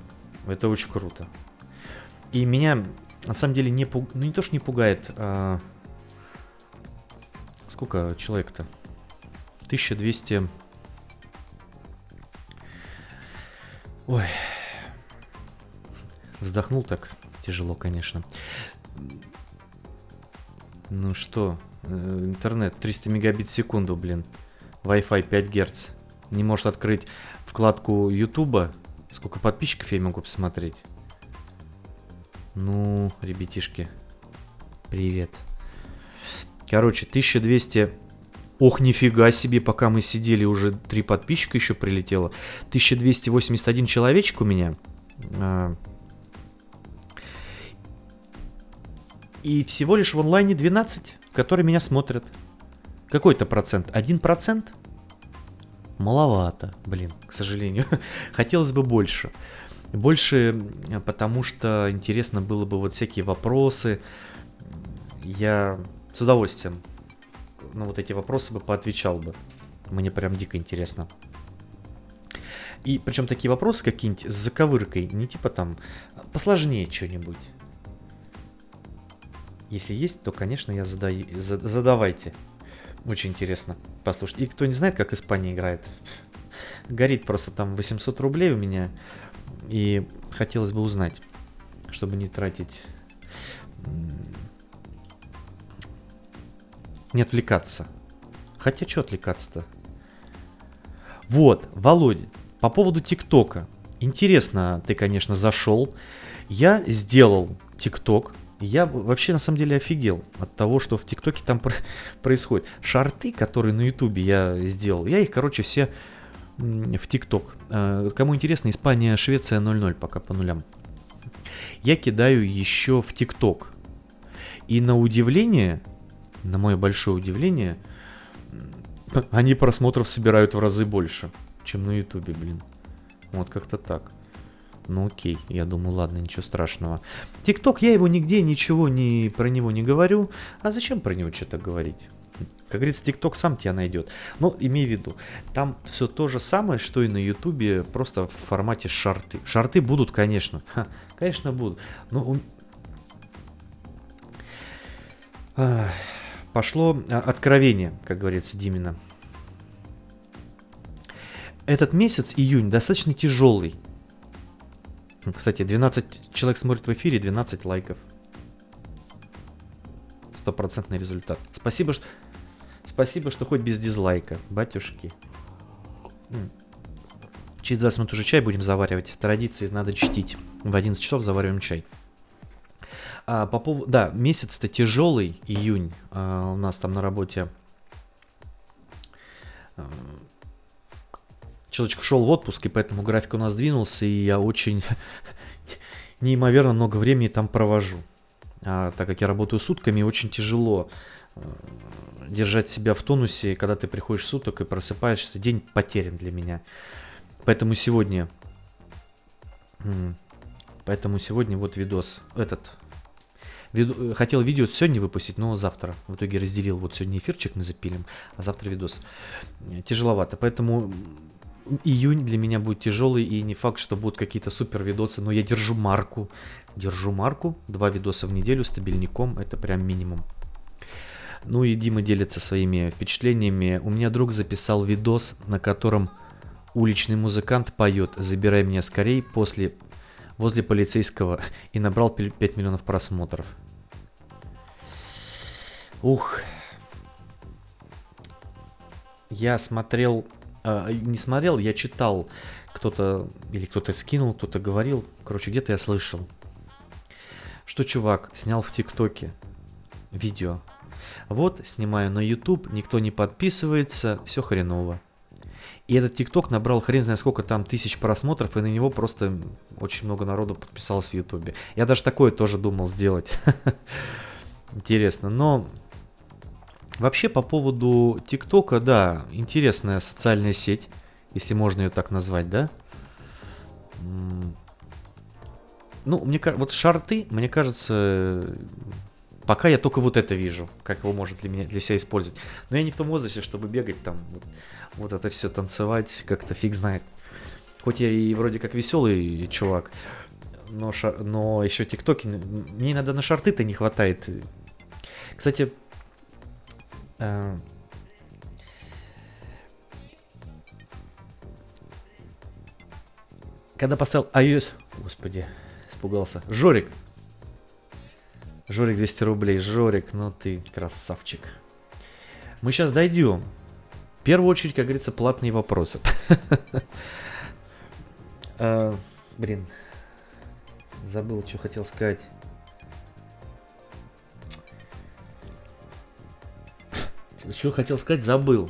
это очень круто. И меня, на самом деле, не пуг... ну, не то, что не пугает, а... Сколько человек-то? 1200... Ой. Вздохнул так тяжело, конечно. Ну что, э, интернет 300 мегабит в секунду, блин. Wi-Fi 5 Гц. Не может открыть вкладку Ютуба. Сколько подписчиков я могу посмотреть? Ну, ребятишки, привет. Короче, 1200 Ох, нифига себе, пока мы сидели, уже три подписчика еще прилетело. 1281 человечек у меня. И всего лишь в онлайне 12, которые меня смотрят. Какой-то процент? Один процент? Маловато, блин, к сожалению. Хотелось бы больше. Больше, потому что интересно было бы вот всякие вопросы. Я с удовольствием на вот эти вопросы бы поотвечал бы. Мне прям дико интересно. И причем такие вопросы какие-нибудь с заковыркой, не типа там посложнее что-нибудь. Если есть, то, конечно, я задаю, задавайте. Очень интересно послушать. И кто не знает, как Испания играет, горит просто там 800 рублей у меня. И хотелось бы узнать, чтобы не тратить не отвлекаться. Хотя что отвлекаться-то? Вот, Володя, по поводу ТикТока. Интересно, ты, конечно, зашел. Я сделал ТикТок. Я вообще на самом деле офигел от того, что в ТикТоке там происходит. Шарты, которые на Ютубе я сделал, я их, короче, все в ТикТок. А, кому интересно, Испания, Швеция 0-0 пока по нулям. Я кидаю еще в ТикТок. И на удивление, на мое большое удивление, они просмотров собирают в разы больше, чем на Ютубе, блин. Вот как-то так. Ну окей, я думаю, ладно, ничего страшного. ТикТок, я его нигде ничего не, про него не говорю. А зачем про него что-то говорить? Как говорится, ТикТок сам тебя найдет. Но имей в виду, там все то же самое, что и на Ютубе, просто в формате шарты. Шарты будут, конечно. Ха, конечно, будут. Но пошло а, откровение, как говорится, Димина. Этот месяц, июнь, достаточно тяжелый. Кстати, 12 человек смотрит в эфире, 12 лайков. Стопроцентный результат. Спасибо, что... Спасибо, что хоть без дизлайка, батюшки. Через 20 минут уже чай будем заваривать. Традиции надо чтить. В 11 часов завариваем чай. А, по поводу, да, месяц-то тяжелый, июнь. А, у нас там на работе а, человечек шел в отпуск, и поэтому график у нас двинулся, и я очень неимоверно много времени там провожу. А, так как я работаю сутками, очень тяжело а, держать себя в тонусе, когда ты приходишь суток и просыпаешься, день потерян для меня. Поэтому сегодня... Поэтому сегодня вот видос, этот Виду... Хотел видео сегодня выпустить, но завтра. В итоге разделил. Вот сегодня эфирчик мы запилим, а завтра видос. Тяжеловато. Поэтому июнь для меня будет тяжелый, и не факт, что будут какие-то супер видосы, но я держу марку. Держу марку. Два видоса в неделю стабильником. Это прям минимум. Ну и Дима делится своими впечатлениями. У меня друг записал видос, на котором уличный музыкант поет «Забирай меня скорей» после возле полицейского и набрал 5 миллионов просмотров. Ух. Я смотрел, э, не смотрел, я читал, кто-то, или кто-то скинул, кто-то говорил, короче, где-то я слышал. что чувак снял в ТикТоке видео. Вот, снимаю на YouTube, никто не подписывается, все хреново. И этот ТикТок набрал хрен знает сколько там тысяч просмотров, и на него просто очень много народу подписалось в Ютубе. Я даже такое тоже думал сделать. Интересно, но вообще по поводу ТикТока, да, интересная социальная сеть, если можно ее так назвать, да? Ну, мне вот шарты, мне кажется, пока я только вот это вижу, как его может для меня для себя использовать. Но я не в том возрасте, чтобы бегать там, вот, вот это все танцевать, как-то фиг знает. Хоть я и вроде как веселый чувак, но, шар, но еще тиктоки, мне иногда на шарты-то не хватает. Кстати, э, когда поставил iOS, господи, испугался. Жорик. Жорик 200 рублей. Жорик, ну ты красавчик. Мы сейчас дойдем. В первую очередь, как говорится, платные вопросы. А, блин. Забыл, что хотел сказать. Что хотел сказать, забыл.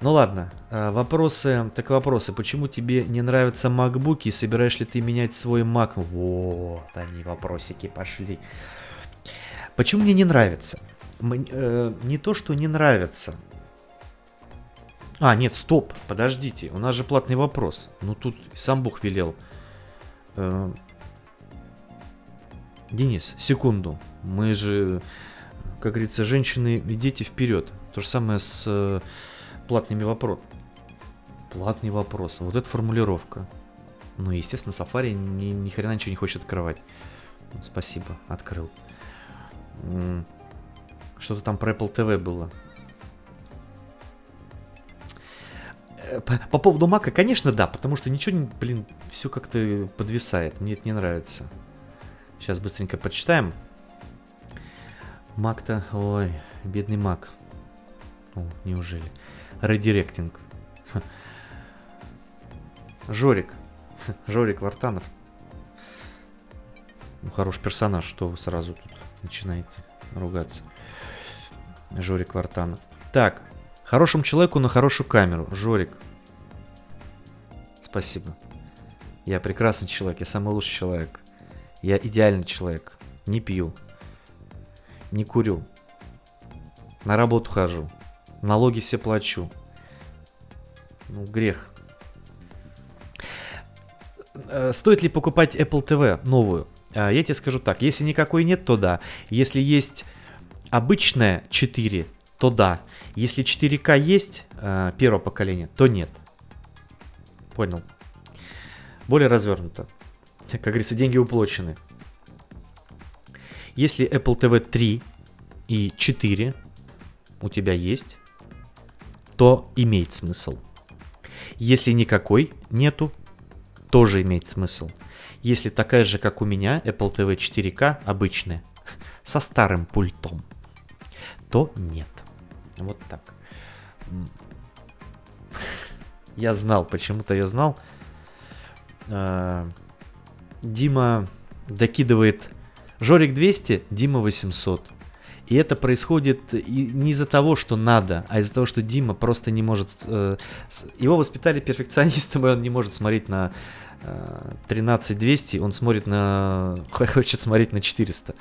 Ну ладно, а, вопросы, так вопросы. Почему тебе не нравятся макбуки? Собираешь ли ты менять свой Mac? Вот они, вопросики пошли. Почему мне не нравится? Э, не то, что не нравится. А, нет, стоп, подождите, у нас же платный вопрос. Ну тут сам Бог велел. Э, Денис, секунду. Мы же, как говорится, женщины и дети вперед. То же самое с э, платными вопросами. Платный вопрос. Вот эта формулировка. Ну, естественно, Safari ни, ни хрена ничего не хочет открывать. Спасибо, открыл. Что-то там про Apple TV было. Э, по поводу Мака, конечно, да, потому что ничего, блин, все как-то подвисает. Мне это не нравится. Сейчас быстренько почитаем. Мак-то, ой, бедный Мак. О, неужели? Редиректинг. Жорик. Жорик Вартанов. Ну, хороший персонаж, что вы сразу тут начинаете ругаться. Жорик Вартанов. Так, хорошему человеку на хорошую камеру. Жорик. Спасибо. Я прекрасный человек, я самый лучший человек. Я идеальный человек. Не пью. Не курю. На работу хожу. Налоги все плачу. Ну, грех. Э, стоит ли покупать Apple TV новую? А, я тебе скажу так, если никакой нет, то да. Если есть обычная 4, то да. Если 4К есть, э, первого поколения, то нет. Понял. Более развернуто. Как говорится, деньги уплочены. Если Apple TV 3 и 4 у тебя есть, то имеет смысл. Если никакой нету, тоже имеет смысл. Если такая же, как у меня, Apple TV 4K обычная, со старым пультом, то нет. Вот так. Я знал, почему-то я знал. А, Дима докидывает Жорик 200, Дима 800. И это происходит не из-за того, что надо, а из-за того, что Дима просто не может... Э, его воспитали перфекционистом, и он не может смотреть на 13200, э, он смотрит на... хочет смотреть на 400.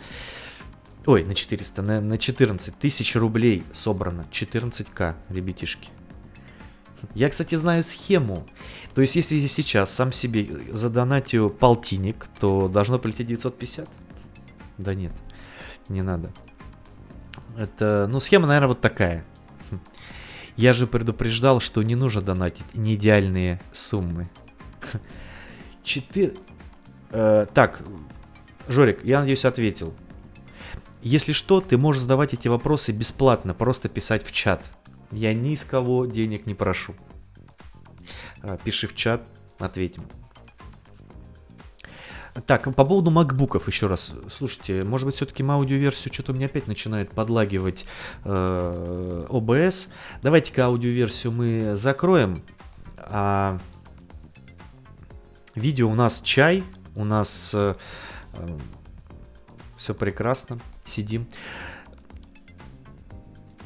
Ой, на 400, на, на 14 тысяч рублей собрано. 14к, ребятишки. Я, кстати, знаю схему. То есть, если я сейчас сам себе задонатю полтинник, то должно полететь 950? Да нет, не надо. Это, ну, схема, наверное, вот такая. Я же предупреждал, что не нужно донатить не идеальные суммы. Четыре... Э, так, Жорик, я надеюсь, ответил. Если что, ты можешь задавать эти вопросы бесплатно, просто писать в чат. Я ни с кого денег не прошу. Э, пиши в чат, ответим. Так, по поводу макбуков еще раз. Слушайте, может быть, все-таки аудиоверсию что-то у меня опять начинает подлагивать э, OBS. Давайте-ка аудиоверсию мы закроем. А видео у нас чай, у нас э, все прекрасно, сидим.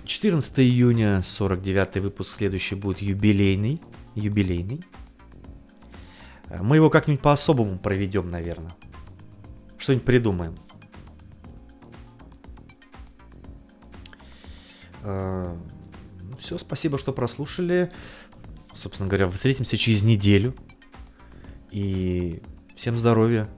14 июня, 49 выпуск, следующий будет юбилейный. Юбилейный. Мы его как-нибудь по-особому проведем, наверное. Что-нибудь придумаем. А, Все, спасибо, что прослушали. Собственно говоря, встретимся через неделю. И всем здоровья.